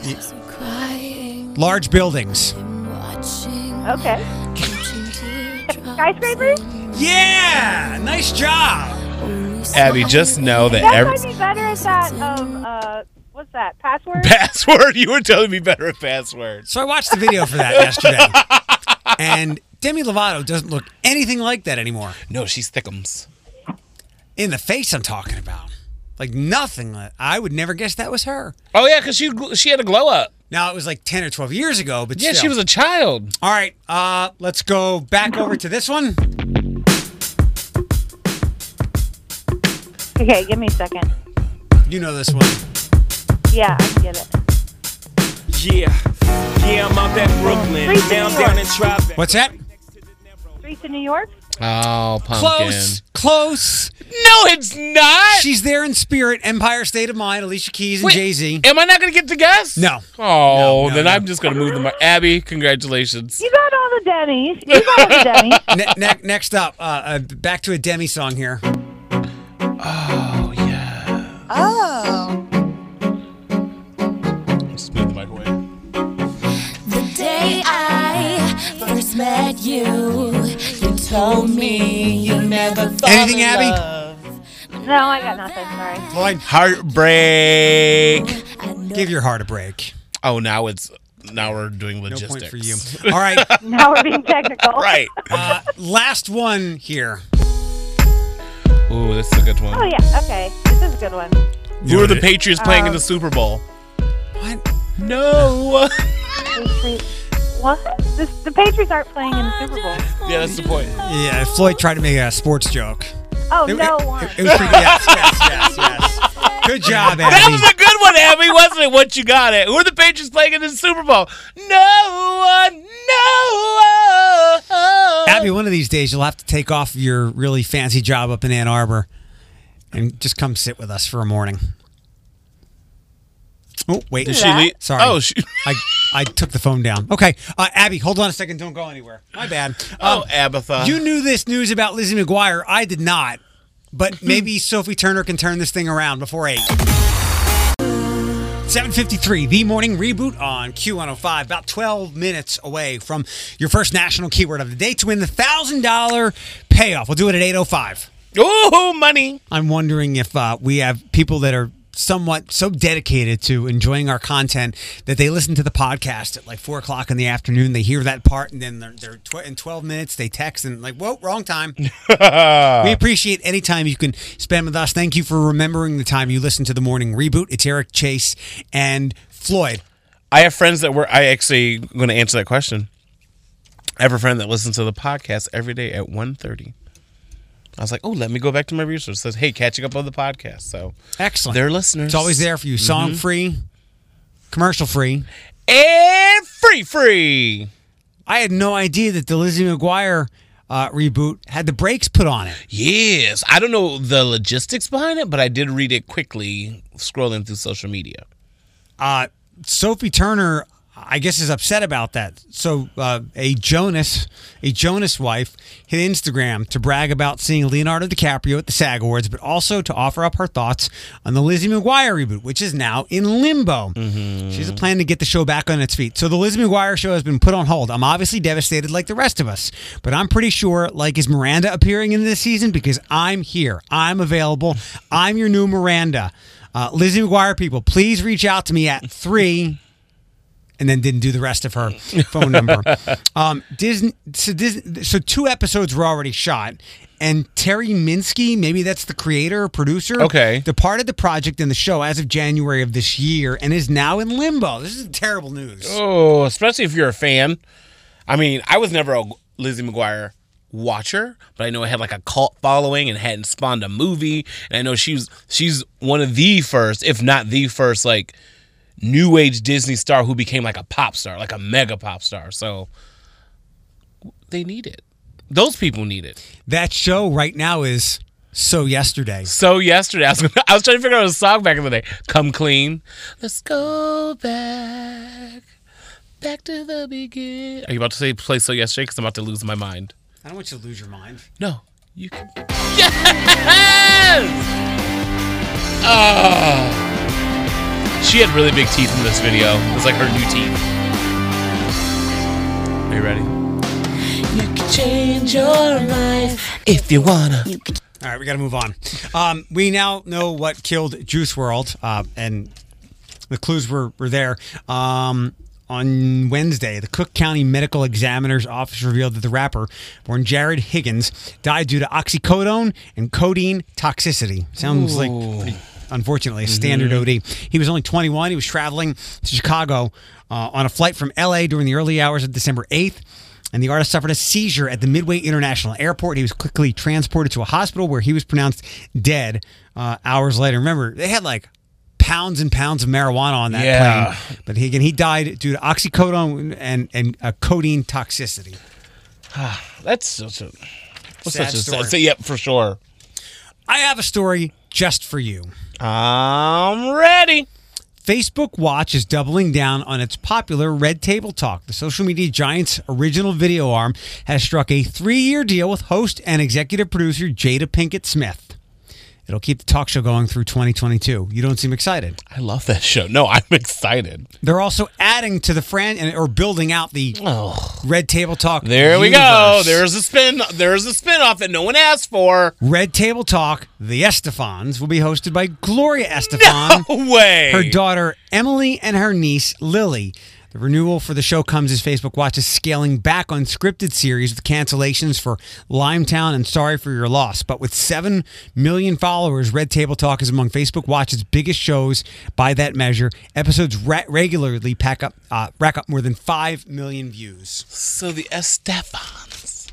Large buildings. Okay. [LAUGHS] Skyscrapers? Yeah, nice job. Abby, just know that That every might be better at that of, uh, what's that, password? [LAUGHS] password, you were telling me better at password. So I watched the video for that yesterday, and Demi Lovato doesn't look anything like that anymore. No, she's thickums. In the face, I'm talking about. Like nothing. like- I would never guess that was her. Oh yeah, because she she had a glow up. Now it was like 10 or 12 years ago, but Yeah, she was a child. All right, uh, let's go back over to this one. Okay, give me a second. You know this one. Yeah, I get it. Yeah, yeah, I'm out at Brooklyn, Streets down, down in Tribeca. What's that? Streets in New York? Oh, pumpkin. Close, close. No, it's not. She's there in spirit. Empire State of Mind. Alicia Keys and Wait, Jay Z. Am I not gonna get to guess? No. Oh, No, no, then no. I'm just gonna move the mic. Abby, congratulations. You got all the Denny's. You got all the [LAUGHS] Denny's. ne- ne- next up, uh, uh, back to a Demi song here. Oh yeah. Oh. Just move the mic away. The day I first met you, you told me you never thought Anything, Abby? No, I got nothing. Sorry. Floyd, Heartbreak. give your heart a break. Oh, now it's now we're doing logistics. No logistics. point for you. [LAUGHS] All right, Now we're being technical. right. uh, last one here. Ooh, this is a good one. Oh, yeah. Okay. This is a good one. Who are the Patriots playing in the um, Super Bowl? What? No. [LAUGHS] What? This, the Patriots aren't playing in the Super Bowl. yeah, that's the point. Yeah, Floyd tried to make a sports joke. Oh, It- no it, one. it, it was pretty. Yes, yes, yes, yes. Good job, Abby. That was a good one, Abby, wasn't it? What you got it? Who are the Patriots playing in the Super Bowl? No one, no one. Abby, one of these days you'll have to take off your really fancy job up in Ann Arbor and just come sit with us for a morning. Oh, wait. Did she leave? Sorry. Oh, she, [LAUGHS] I, I took the phone down. Okay. Uh, Abby, hold on a second. Don't go anywhere. My bad. oh, Um, Abatha. you knew this news about Lizzie McGuire. I did not. But [LAUGHS] maybe Sophie Turner can turn this thing around before 8. 753, the morning reboot on Q105, about 12 minutes away from your first national keyword of the day to win the $1,000 payoff. We'll do it at 805. Ooh, money. I'm wondering if uh, we have people that are somewhat so dedicated to enjoying our content that they listen to the podcast at like four o'clock in the afternoon. They hear that part, and then they're, they're tw- in 12 minutes they text and like, whoa, wrong time. [LAUGHS] we appreciate any time you can spend with us. Thank you for remembering the time you listen to the morning reboot. It's Eric Chase and Floyd. I have friends that were. I actually going to answer that question. I have a friend that listens to the podcast every day at 1.30. I was like, oh, let me go back to my research. It says, hey, catching up on the podcast. So Excellent. they're listeners. It's always there for you. Song free, commercial free. and free, free. I had no idea that the Lizzie McGuire uh, reboot had the brakes put on it. Yes, I don't know the logistics behind it, but I did read it quickly scrolling through social media. Uh, Sophie Turner, I guess is upset about that. So uh, a Jonas, a Jonas wife, hit Instagram to brag about seeing Leonardo DiCaprio at the SAG Awards, but also to offer up her thoughts on the Lizzie McGuire reboot, which is now in limbo. She has a plan to get the show back on its feet. So the Lizzie McGuire show has been put on hold. I'm obviously devastated, like the rest of us, but I'm pretty sure, like is Miranda appearing in this season because I'm here, I'm available, I'm your new Miranda. Uh, Lizzie McGuire people, please reach out to me at three and then didn't do the rest of her [LAUGHS] phone number. Um, Disney, so Disney, so two episodes were already shot, and Terri Minsky, maybe that's the creator or producer, Okay. departed the project and the show as of January of this year, and is now in limbo. This is terrible news. Oh, especially if you're a fan. I mean, I was never a Lizzie McGuire watcher, but I know it had like a cult following and hadn't spawned a movie. And I know she's she's one of the first, if not the first, like new age Disney star who became like a pop star, like a mega pop star. So they need it. Those people need it. That show right now is so yesterday. So yesterday, I was gonna, [LAUGHS] I was trying to figure out a song back in the day. Come clean. Let's go back, back to the beginning. Are you about to say play so yesterday? Because I'm about to lose my mind. I don't want you to lose your mind. No, you can. [LAUGHS] Yes. Ah. She had really big teeth in this video. It was like her new teeth. Are you ready? You can change your life if you wanna. All right, we got to move on. Um, we now know what killed Juice WRLD, uh, and the clues were, were there. Um, on Wednesday, the Cook County Medical Examiner's Office revealed that the rapper, born Jared Higgins, died due to oxycodone and codeine toxicity. Sounds like, pretty, unfortunately, a standard OD. He was only 21. He was traveling to Chicago uh, on a flight from LA during the early hours of December 8th and the artist suffered a seizure at the Midway International Airport. He was quickly transported to a hospital where he was pronounced dead uh, hours later. Remember, they had like pounds and pounds of marijuana on that Yeah. plane. But he, again, he died due to oxycodone and, and uh, codeine toxicity. [SIGHS] That's such a. What's Sad such a story. sad, so, yeah, for sure. I have a story just for you. I'm ready. Facebook Watch is doubling down on its popular Red Table Talk. The social media giant's original video arm has struck a three year deal with host and executive producer Jada Pinkett Smith. It'll keep the talk show going through 2022. You don't seem excited. I love that show. No, [LAUGHS] I'm excited. They're also adding to the fran or building out the Red Table Talk. There we go. There's a spin. There's a spin-off that no one asked for. Red Table Talk. The Estefans will be hosted by Gloria Estefan. [LAUGHS] No way. her daughter Emily and her niece Lily. The renewal for the show comes as Facebook Watch is scaling back on scripted series with cancellations for Limetown and Sorry for Your Loss. But with 7 million followers, Red Table Talk is among Facebook Watch's biggest shows by that measure. Episodes re- regularly pack up, uh, rack up more than 5 million views. So the Estefans.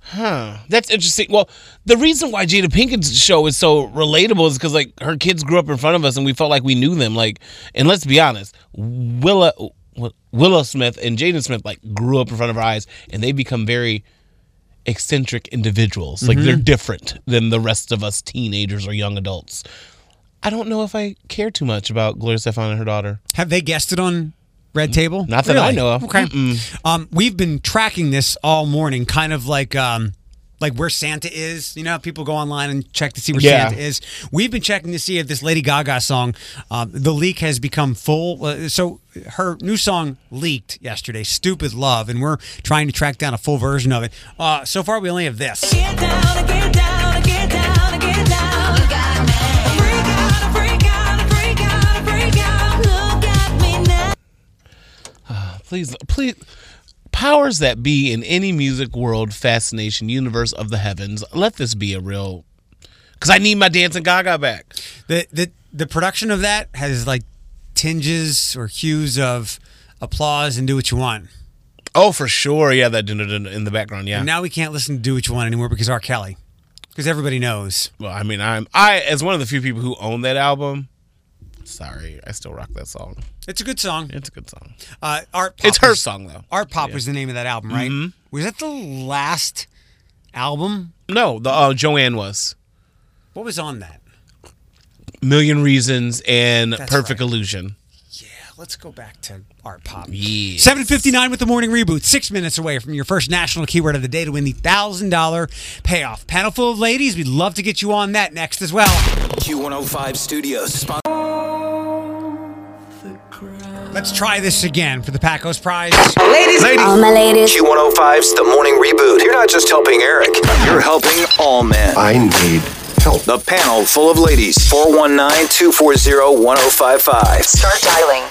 Huh. That's interesting. Well, the reason why Jada Pinkett's show is so relatable is because like her kids grew up in front of us and we felt like we knew them. Like, and let's be honest, Willa Willow Smith and Jaden Smith like grew up in front of our eyes and they become very eccentric individuals. Like they're different than the rest of us teenagers or young adults. I don't know if I care too much about Gloria Stefan and her daughter. Have they guessed it on Red Table? Not that I know of. Okay. Mm-mm. Um, we've been tracking this all morning, kind of like um, like where Santa is. You know, people go online and check to see where Yeah. Santa is. We've been checking to see if this Lady Gaga song, um, the leak has become full. Uh, so her new song leaked yesterday, "Stupid Love," and we're trying to track down a full version of it. Uh, so far, we only have this. Get down, get down, get get. Please, please, powers that be in any music world, fascination, universe of the heavens, let this be a real. Because I need my dancing Gaga back. The the the production of that has like tinges or hues of applause and do what you want. Oh, for sure. Yeah, that in the background. Yeah. And now we can't listen to Do What You Want anymore because R. Kelly. Because everybody knows. well, I mean, I'm I as one of the few people who own that album. Sorry, I still rock that song. It's a good song. It's a good song. Uh, Art Pop It's her was- song though. Art Pop was the name of that album, right? Mhm. Was that the last album? No, the uh, Joanne was What was on that? Million Reasons and That's Perfect right. Illusion. Yeah, let's go back to art pop. Yes. 759 with the morning reboot. Six minutes away from your first national keyword of the day to win the $1,000 payoff. Panel full of ladies. We'd love to get you on that next as well. Q105 Studios. Spon- Let's try this again for the Paco's Prize. Ladies, All my ladies. Q105's The Morning Reboot. You're not just helping Eric, you're helping all men. I need help. The panel full of ladies. 419 240 1055. Start dialing.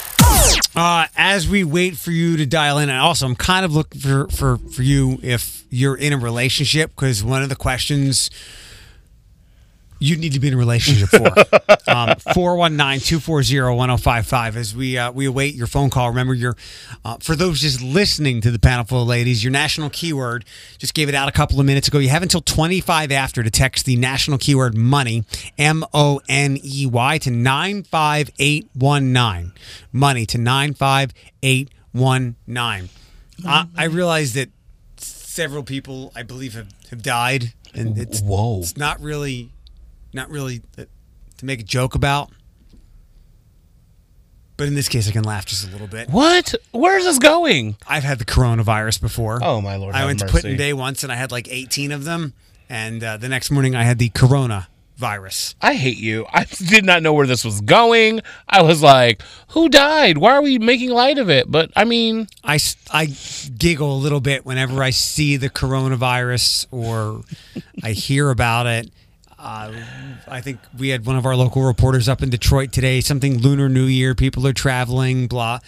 Uh, as we wait for you to dial in, and also I'm kind of looking for for for you if you're in a relationship because one of the questions you need to be in a relationship for. [LAUGHS] um, 419-240-1055 as we uh, we await your phone call. Remember your uh, for those just listening to the panel full of ladies, your national keyword just gave it out a couple of minutes ago. You have until 25 after to text the national keyword money M O N E Y to 95819. Money to 95819. I, I realize that several people I believe have, have died and it's Whoa. it's not really not really uh, to make a joke about. But in this case, I can laugh just a little bit. What? Where's this going? I've had the coronavirus before. Oh, my Lord, I went to mercy. Put-in-Bay once, and I had like 18 of them. And uh, the next morning, I had the corona virus. I hate you. I [LAUGHS] did not know where this was going. I was like, who died? Why are we making light of it? But I mean, I, I giggle a little bit whenever I see the coronavirus or I hear about it. Uh, I think we had one of our local reporters up in Detroit today. Something Lunar New Year. People are traveling. Blah.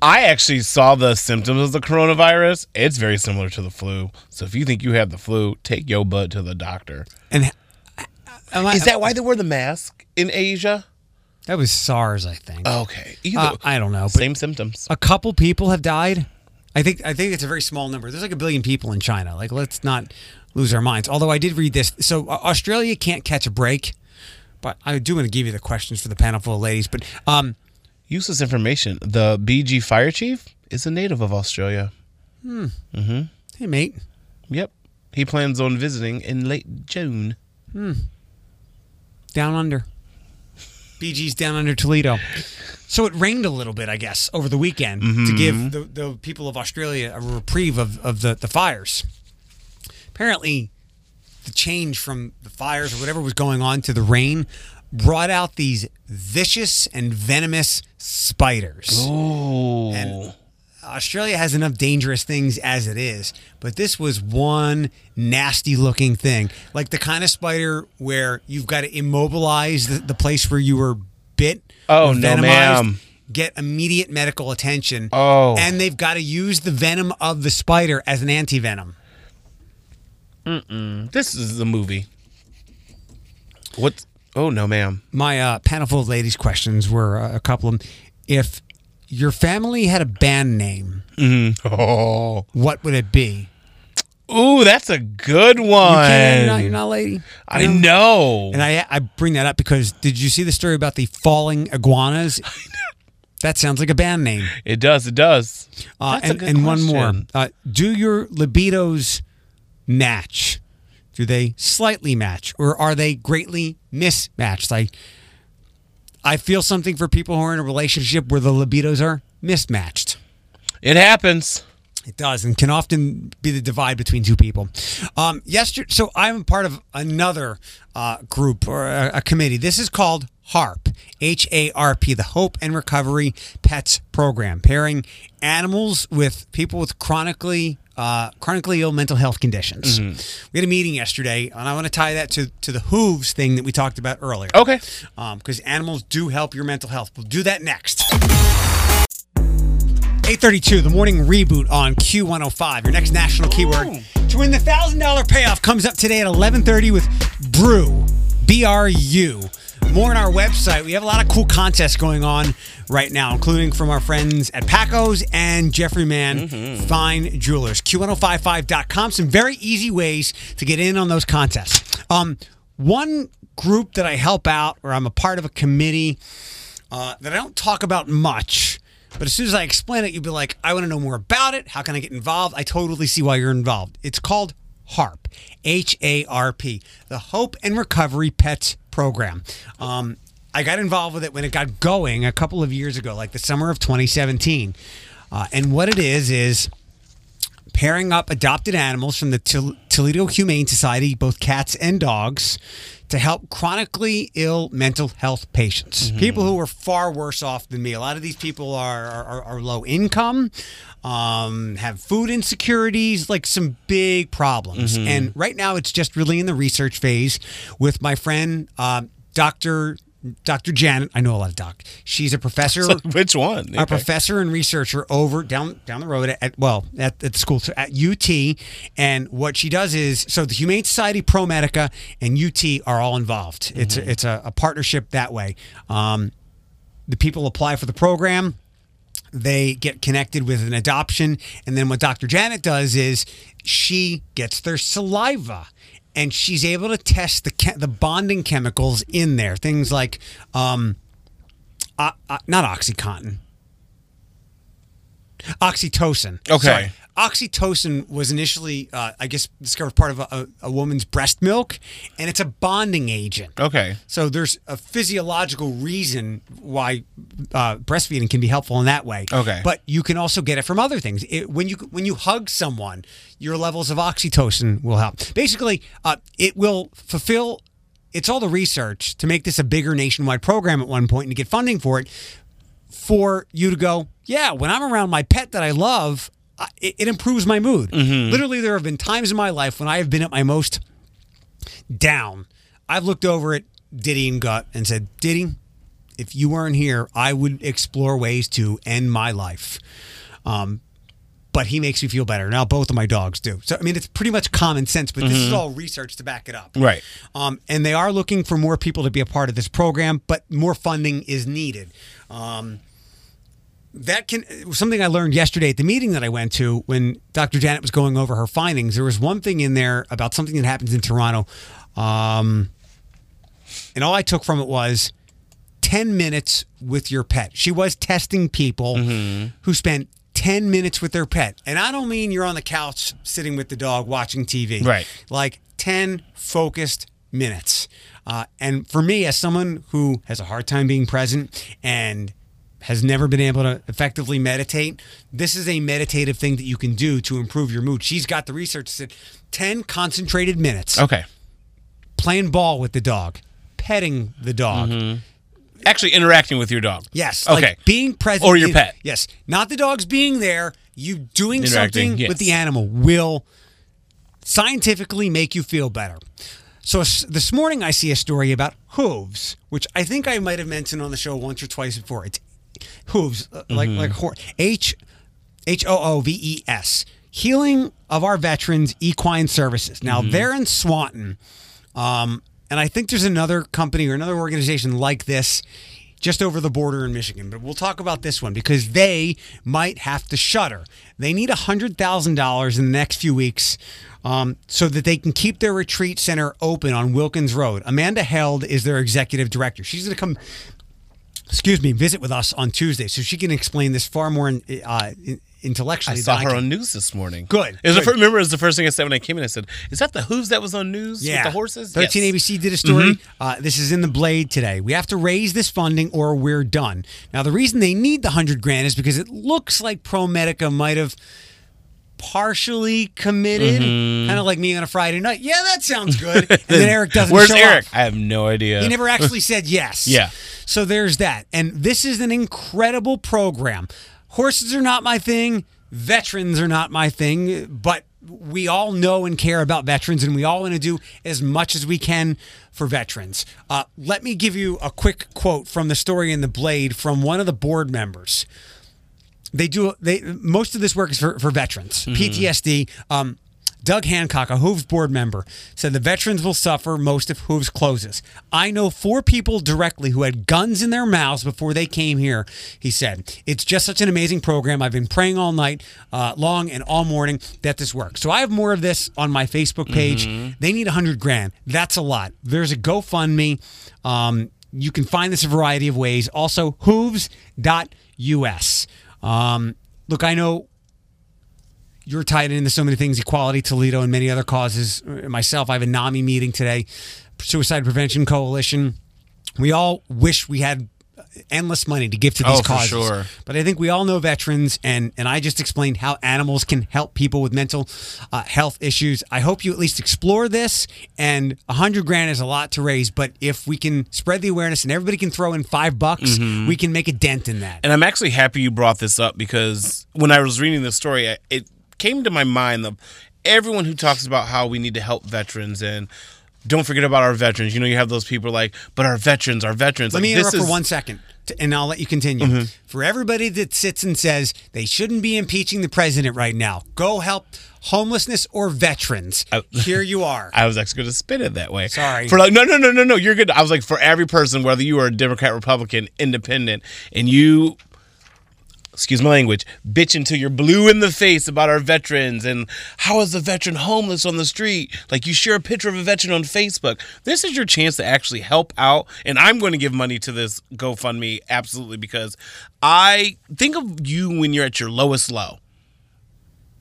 I actually saw the symptoms of the coronavirus. It's very similar to the flu. So if you think you have the flu, take your butt to the doctor. And am I- Is that why they wear the mask in Asia? that was SARS? I think. Okay. Either, Uh, I don't know. Same symptoms. a couple people have died. I think I think it's a very small number. There's like a billion people in China. Like let's not lose our minds. Although I did read this. So uh, Australia can't catch a break. But I do want to give you the questions for the panel full of ladies. But um, Useless information. The BG fire chief is a native of Australia. Hmm. Hey mate, Yep. He plans on visiting in late June. Hmm. Down under. BG's down under Toledo. So it rained a little bit, I guess, over the weekend to give the, the people of Australia a reprieve of, of the, the fires. Apparently, the change from the fires or whatever was going on to the rain brought out these vicious and venomous spiders. Ooh. And Australia has enough dangerous things as it is, but this was one nasty looking thing. Like the kind of spider where you've got to immobilize the, the place where you were bit. Oh, no, ma'am. Get immediate medical attention. Oh. And they've got to use the venom of the spider as an anti venom. This is the movie. What? Oh, no, ma'am. My uh, panel full of ladies questions were uh, a couple of them. If your family had a band name, [LAUGHS] Oh. what would it be? Ooh, that's a good one. You can't, you're, not, you're not a lady. I know. And I I bring that up because did you see the story about the falling iguanas? [LAUGHS] That sounds like a band name. It does. It does. Uh, and and one more. Uh, do your libidos match? Do they slightly match, or are they greatly mismatched? I I feel something for people who are in a relationship where the libidos are mismatched. It happens. It does, and can often be the divide between two people. Um, yesterday, so I'm part of another uh, group or a, a committee. This is called HARP, H A R P, the Hope and Recovery Pets Program, pairing animals with people with chronically uh, chronically ill mental health conditions. We had a meeting yesterday, and I want to tie that to to the hooves thing that we talked about earlier. Okay. because animals do help your mental health. We'll do that next. 832, the morning reboot on Q105. Your next national keyword to win the $1,000 payoff comes up today at 1130 with Brew, B-R-U. More on our website. We have a lot of cool contests going on right now, including from our friends at Paco's and Jeffrey Man Fine Jewelers. Q1055.com. Some very easy ways to get in on those contests. Um, one group that I help out, or I'm a part of a committee uh, that I don't talk about much. But as soon as I explain it, you'll be like, I want to know more about it. How can I get involved? I totally see why you're involved. It's called HARP, H A R P, the Hope and Recovery Pets Program. Um, I got involved with it when it got going a couple of years ago, like the summer of 2017. Uh, and what it is is pairing up adopted animals from the Tol- Toledo Humane Society, both cats and dogs, to help chronically ill mental health patients, people who are far worse off than me. A lot of these people are are, are low income, um, have food insecurities, like some big problems. Mhm. And right now, it's just really in the research phase with my friend uh, Doctor. Dr. Janet, I know a lot of doc. She's a professor. [LAUGHS] Which one? A professor and researcher over down down the road at well at, at the school at UT, and what she does is so the Humane Society, ProMedica, and UT are all involved. It's a, it's a, a partnership that way. Um, the people apply for the program. They get connected with an adoption, and then what Dr. Janet does is she gets their saliva, and she's able to test the che- the bonding chemicals in there. Things like, um, uh, uh, not OxyContin, oxytocin. Okay. Oxytocin was initially, uh, I guess, discovered part of a, a, a woman's breast milk, and it's a bonding agent. Okay. So there's a physiological reason why uh, breastfeeding can be helpful in that way. Okay. But you can also get it from other things. It, when you when you hug someone, your levels of oxytocin will help. Basically, uh, it will fulfill. It's all the research to make this a bigger nationwide program at one point and to get funding for it. For you to go, yeah. When I'm around my pet that I love, it, it improves my mood. Mhm. Literally, there have been times in my life when I have been at my most down. I've looked over at Diddy and Gut and said, Diddy, if you weren't here, I would explore ways to end my life. Um, but he makes me feel better. Now both of my dogs do. So I mean, it's pretty much common sense, but this is Mhm. all research to back it up. Right. Um, and they are looking for more people to be a part of this program, but more funding is needed. Um, that can something I learned yesterday at the meeting that I went to when Dr. Janet was going over her findings. There was one thing in there about something that happens in Toronto, um, and all I took from it was ten minutes with your pet. She was testing people who spent. 10 minutes with their pet. And I don't mean you're on the couch sitting with the dog watching TV. Right. Like 10 focused minutes. Uh, and for me, as someone who has a hard time being present and has never been able to effectively meditate, this is a meditative thing that you can do to improve your mood. She's got the research that said 10 concentrated minutes. Okay. Playing ball with the dog, petting the dog. Mm-hmm. Actually, interacting with your dog. Yes. Okay. Like being present. Or your in- pet. Yes. Not the dog's being there. You doing something yes. with the animal will scientifically make you feel better. So this morning I see a story about hooves, which I think I might have mentioned on the show once or twice before. It's hooves, uh, like Mhm. like hor- H H O O V E S. Healing of our veterans equine services. Now Mhm. they're in Swanton, um, and I think there's another company or another organization like this just over the border in Michigan. But we'll talk about this one because they might have to shutter. They need hundred thousand dollars in the next few weeks. Um, so that they can keep their retreat center open on Wilkins Road. Amanda Held is their executive director. She's going to come excuse me, visit with us on Tuesday, so she can explain this far more uh, in- I saw her can. on news this morning. Good, It was the good. fir- remember, it was the first thing I said when I came in. I said, "Is that the hooves that was on news Yeah, with the horses?" 13 Yes. ABC did a story. Mhm. Uh, this is in the Blade today. We have to raise this funding or we're done. Now, the reason they need the hundred grand is because it looks like ProMedica might have partially committed, Mhm. kind of like me on a Friday night. Yeah, that sounds good. [LAUGHS] And then Eric doesn't Where's show Eric? up. I have no idea. He never actually [LAUGHS] said yes. Yeah. So there's that. And this is an incredible program. Horses are not my thing. Veterans are not my thing. But we all know and care about veterans, and we all want to do as much as we can for veterans. Uh, let me give you a quick quote from the story in the Blade from one of the board members they do they most of this work is for, for veterans. Mhm. ptsd um, doug hancock a hooves board member said the veterans will suffer most if hooves closes. I know four people directly who had guns in their mouths before they came here he said. It's just such an amazing program. I've been praying all night uh, long and all morning that this works. So i have more of this on my facebook page. Mhm. they need a hundred grand. That's a lot. There's a gofundme. Um, you can find this a variety of ways. Also hooves.us um, look, I know you're tied into so many things, Equality Toledo and many other causes. Myself, I have a NAMI meeting today, Suicide Prevention Coalition. we all wish we had endless money to give to these Oh, causes. sure. But I think we all know veterans, and and I just explained how animals can help people with mental uh, health issues. I hope you at least explore this. And a hundred grand is a lot to raise, but if we can spread the awareness and everybody can throw in five bucks, Mhm. we can make a dent in that. And I'm actually happy you brought this up because when I was reading this story, it came to my mind of everyone who talks about how we need to help veterans and don't forget about our veterans. You know, you have those people like, but our veterans, our veterans. Let like, me this interrupt for one second, t- and I'll let you continue. Mhm. For everybody that sits and says they shouldn't be impeaching the president right now, go help homelessness or veterans. [LAUGHS] Here you are. I was actually going to spin it that way. Sorry. For like, no, no, no, no, no. You're good. I was like, for every person, whether you are a Democrat, Republican, Independent, and you, excuse my language, bitch until you're blue in the face about our veterans and how is the veteran homeless on the street? Like you share a picture of a veteran on Facebook. This is your chance to actually help out. And I'm going to give money to this GoFundMe absolutely because I think of you when you're at your lowest low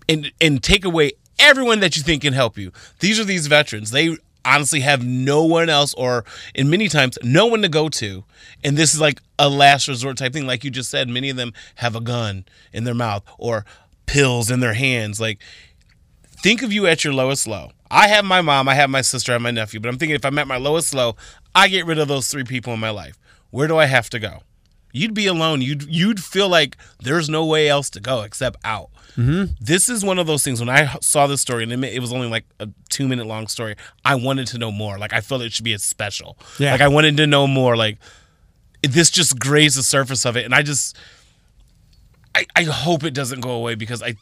and and take away everyone that you think can help you. These are these veterans. They honestly have no one else or in many times no one to go to. And this is like a last resort type thing like you just said many of them have a gun in their mouth or pills in their hands like think of you at your lowest low. I have my mom, I have my sister, I have my nephew, but I'm thinking if I'm at my lowest low, I get rid of those three people in my life. Where do I have to go? You'd be alone. You'd you'd feel like there's no way else to go except out. Mm-hmm. This is one of those things. When I saw this story, and it was only like a two minute long story, I wanted to know more. Like I felt it should be a special. Yeah. Like I wanted to know more. Like this just grazed the surface of it, and I just I, I hope it doesn't go away because I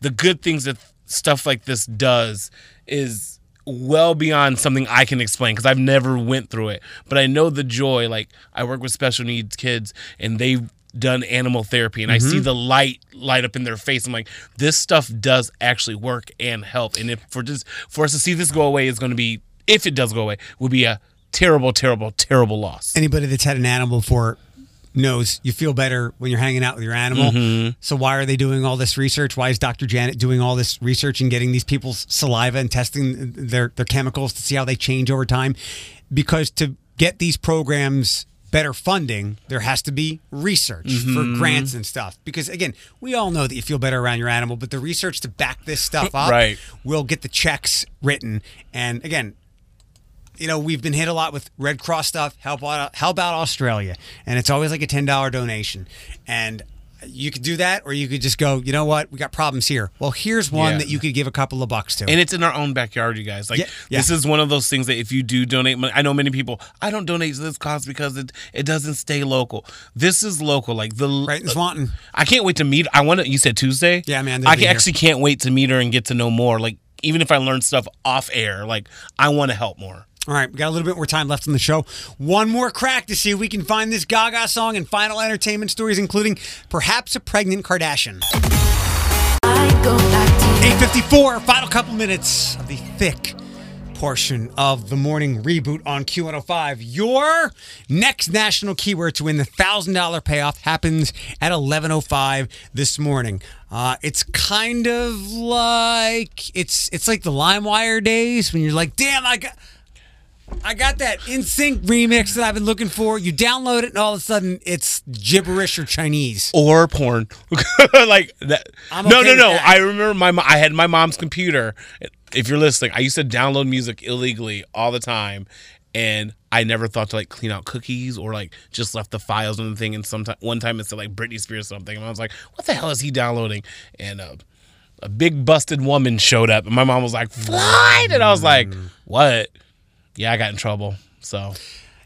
the good things that stuff like this does is well beyond something I can explain because I've never went through it. But I know the joy. Like I work with special needs kids and they've done animal therapy and I see Mhm. the light light up in their face. I'm like, this stuff does actually work and help. And if for just for us to see this go away is going to be if it does go away would be a terrible, terrible, terrible loss. Anybody that's had an animal before knows you feel better when you're hanging out with your animal. Mhm. So why are they doing all this research? Why is Dr. Janet doing all this research and getting these people's saliva and testing their their chemicals to see how they change over time? Because to get these programs better funding, there has to be research Mhm. for grants and stuff. Because again, we all know that you feel better around your animal, but the research to back this stuff [LAUGHS] up Right. will get the checks written. And again, you know, we've been hit a lot with Red Cross stuff. Help out, help out Australia, and it's always like a ten dollar donation. And you could do that, or you could just go. You know what? We got problems here. Well, here's one Yeah. that you could give a couple of bucks to. And it's in our own backyard, you guys. Like Yeah, this is one of those things that if you do donate money, I know many people. I don't donate to this cause because it it doesn't stay local. This is local. Like the right in Swanton. I can't wait to meet. I want to. You said Tuesday. Yeah, man, I be can, here. actually can't wait to meet her and get to know more. Like even if I learn stuff off air, like I want to help more. All right, we got a little bit more time left on the show. One more crack to see if we can find this Gaga song and final entertainment stories, including perhaps a pregnant Kardashian. 854, final couple minutes of the thick portion of the morning reboot on Q105. Your next national keyword to win the $1,000 payoff happens at 1105 this morning. Uh, it's kind of like it's it's like the LimeWire days when you're like, damn, I got I got that NSYNC remix that I've been looking for. You download it, and all of a sudden, it's gibberish or Chinese. or porn. [LAUGHS] like that. I'm no, okay no, no. that. I remember my I had my mom's computer. If you're listening, I used to download music illegally all the time, and I never thought to like clean out cookies or like just left the files on the thing. And sometime one time it said like Britney Spears or something, and I was like, "What the hell is he downloading?" And uh, a big busted woman showed up, and my mom was like, "Flight," and I was like, "What?" Yeah, I got in trouble. So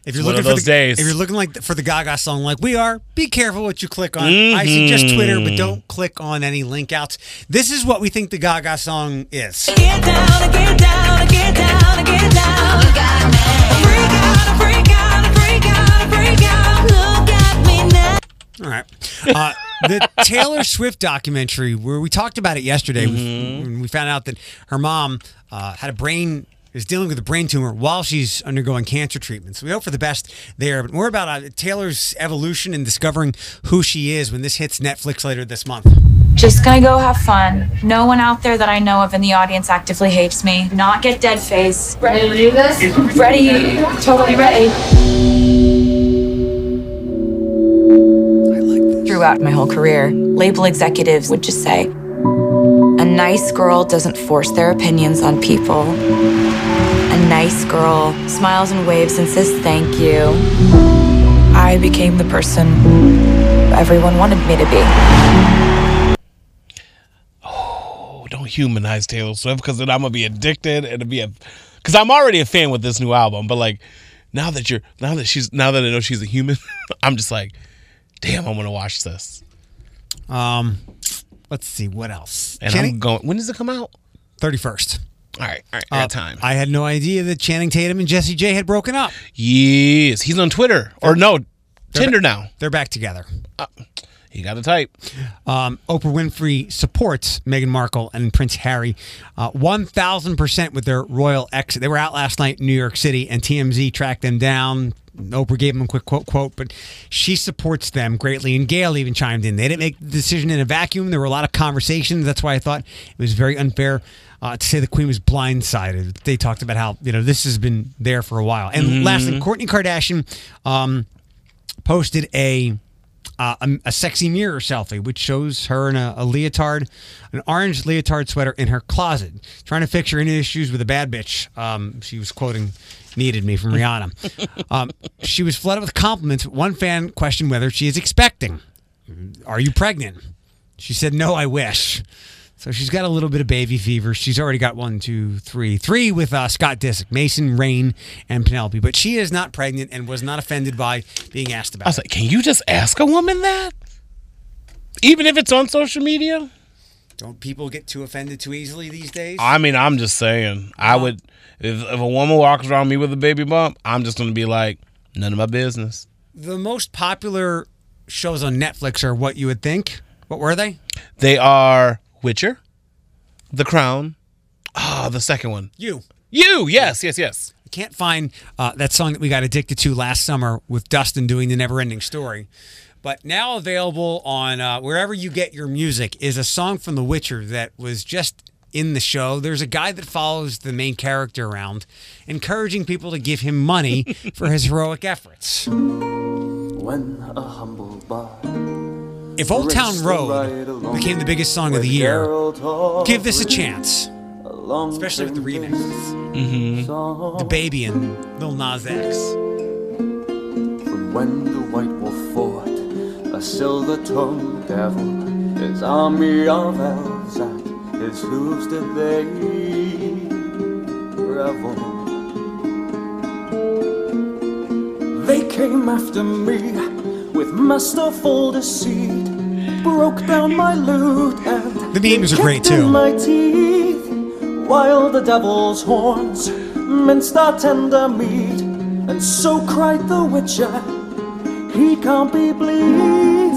If you're one looking of for those the, days, if you're looking like for the Gaga song, like we are, be careful what you click on. I suggest Twitter, but don't click on any link outs. This is what we think the Gaga song is. Get down, get down, get down, get down. Look at me. Freak out, freak out, freak out, freak out. Look at me now. All right. Uh, the Taylor Swift documentary, where we talked about it yesterday, we, we found out that her mom uh, had a brain is dealing with a brain tumor while she's undergoing cancer treatment. So we hope for the best there. But more about uh, Taylor's evolution and discovering who she is when this hits Netflix later this month. Just gonna go have fun. No one out there that I know of in the audience actively hates me. Not get dead face. Ready to do this? Ready. Totally ready. Throughout my whole career, label executives would just say, a nice girl doesn't force their opinions on people. A nice girl smiles and waves and says thank you. I became the person everyone wanted me to be. Oh, don't humanize Taylor Swift because then I'm gonna be addicted and to be a because I'm already a fan with this new album, but like now that you're now that she's now that I know she's a human, [LAUGHS] I'm just like, damn, I'm gonna watch this. Um, let's see what else. And Channing- I'm going. When does it come out? 31st. All right, all right, Uh, time. I had no idea that Channing Tatum and Jessie J had broken up. Yes, he's on Twitter or no Tinder now. They're back together. He got a type. Um, Oprah Winfrey supports Meghan Markle and Prince Harry uh, 1,000% with their royal exit. They were out last night in New York City, and TMZ tracked them down. Oprah gave them a quick quote, quote, but she supports them greatly. And Gayle even chimed in. They didn't make the decision in a vacuum. There were a lot of conversations. That's why I thought it was very unfair uh, to say the Queen was blindsided. They talked about how you know this has been there for a while. And Mhm. lastly, Kourtney Kardashian um, posted a uh, a, a sexy mirror selfie, which shows her in a, a leotard, an orange leotard sweater in her closet, trying to fix her any issues with a bad bitch. Um, she was quoting "Needed Me" from Rihanna. um, she was flooded with compliments. One fan questioned whether she is expecting. Are you pregnant? She said, "No, I wish." So she's got a little bit of baby fever. She's already got one, two, three, three with uh, Scott Disick, Mason, Rain, and Penelope. But she is not pregnant and was not offended by being asked about. I was like, can you just ask a woman that? Even if it's on social media? Don't people get too offended too easily these days? I mean, I'm just saying. I would if, if a woman walks around me with a baby bump, I'm just gonna be like, none of my business. The most popular shows on Netflix are what you would think. What were they? They are Witcher, The Crown, ah, the second one. You. You, yes, yes, yes. I can't find uh, that song that we got addicted to last summer with Dustin doing the Never Ending Story. But now available on uh, wherever you get your music is a song from The Witcher that was just in the show. There's a guy that follows the main character around, encouraging people to give him money [LAUGHS] for his heroic efforts. When a humble bard If Old Town Road became the biggest song of the year, give this a chance. Especially with the Prince remixes. song. DaBaby and Lil Nas X. From when the White Wolf fought a silver-tongued devil, his army of elves at his hooves did they revel. They came after me with masterful deceit, broke down my lute and The memes are great, too. my teeth, while the devil's horns minced our tender meat, and so cried the witcher, he can't be bleed.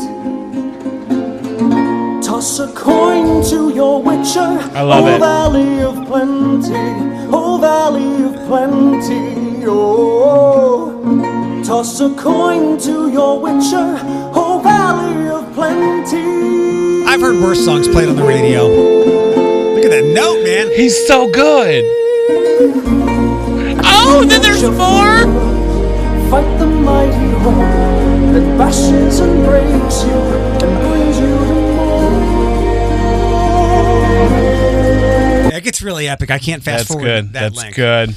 Toss a coin to your witcher, I love oh it. valley of plenty, oh valley of plenty, oh. Toss a coin to your witcher, oh valley of plenty. I've heard worse songs played on the radio. Look at that note, man. He's so good. Oh, then there's more. Fight the mighty horn that bashes and breaks you and brings you to more. It gets really epic. I can't fast That's forward good. that That's link. good.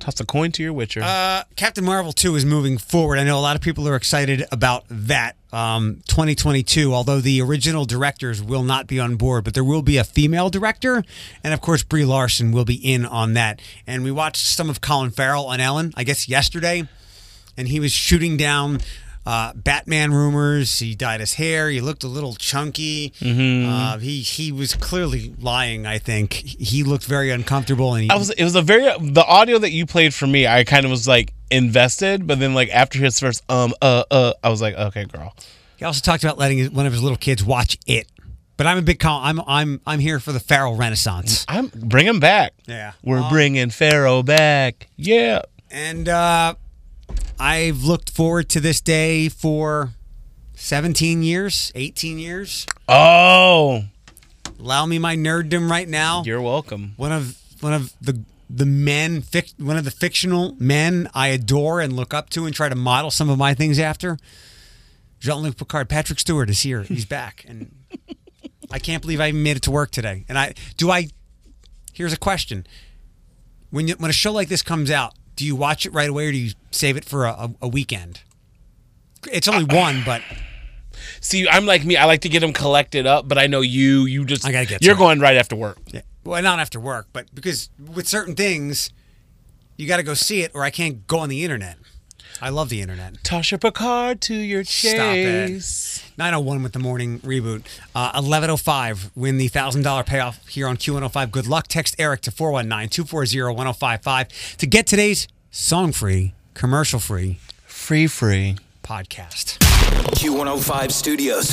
Toss a coin to your Witcher. Uh, Captain Marvel 2 is moving forward. I know a lot of people are excited about that. Um, 2022, although the original directors will not be on board, but there will be a female director. And of course, Brie Larson will be in on that. And we watched some of Colin Farrell on Ellen, I guess yesterday, and he was shooting down. Uh, Batman rumors. He dyed his hair. He looked a little chunky. Mhm. Uh, he he was clearly lying. I think he looked very uncomfortable. And he, I was. It was a very the audio that you played for me. I kind of was like invested, but then like after his first um uh uh, I was like, okay, girl. He also talked about letting his, one of his little kids watch it. But I'm a big call. I'm I'm I'm here for the Farrell Renaissance. I'm bring him back. Yeah. We're Um, bringing Farrell back. Yeah. And uh, I've looked forward to this day for 17 years, 18 years. Oh, Allow me my nerddom right now. you're welcome. One of one of the the men, fic, one of the fictional men I adore and look up to and try to model some of my things after. Jean-Luc Picard, Patrick Stewart is here. He's back, and I can't believe I even made it to work today. And I do I. Here's a question: When you, when a show like this comes out, do you watch it right away or do you save it for a, a, weekend? It's only one, but See, I'm like me. I like to get them collected up, but I know you. You just I gotta get You're to it. going right after work. yeah. well, not after work, but because with certain things, you got to go see it, or I can't go on the internet. I love the internet. Tasha Picard to your Stop chase. it. 901 with the morning reboot. Uh, 1105 win the $1,000 payoff here on Q105. Good luck. Text Eric to 419 240 1055 to get today's song free, commercial free Free, free. podcast. Q105 Studios.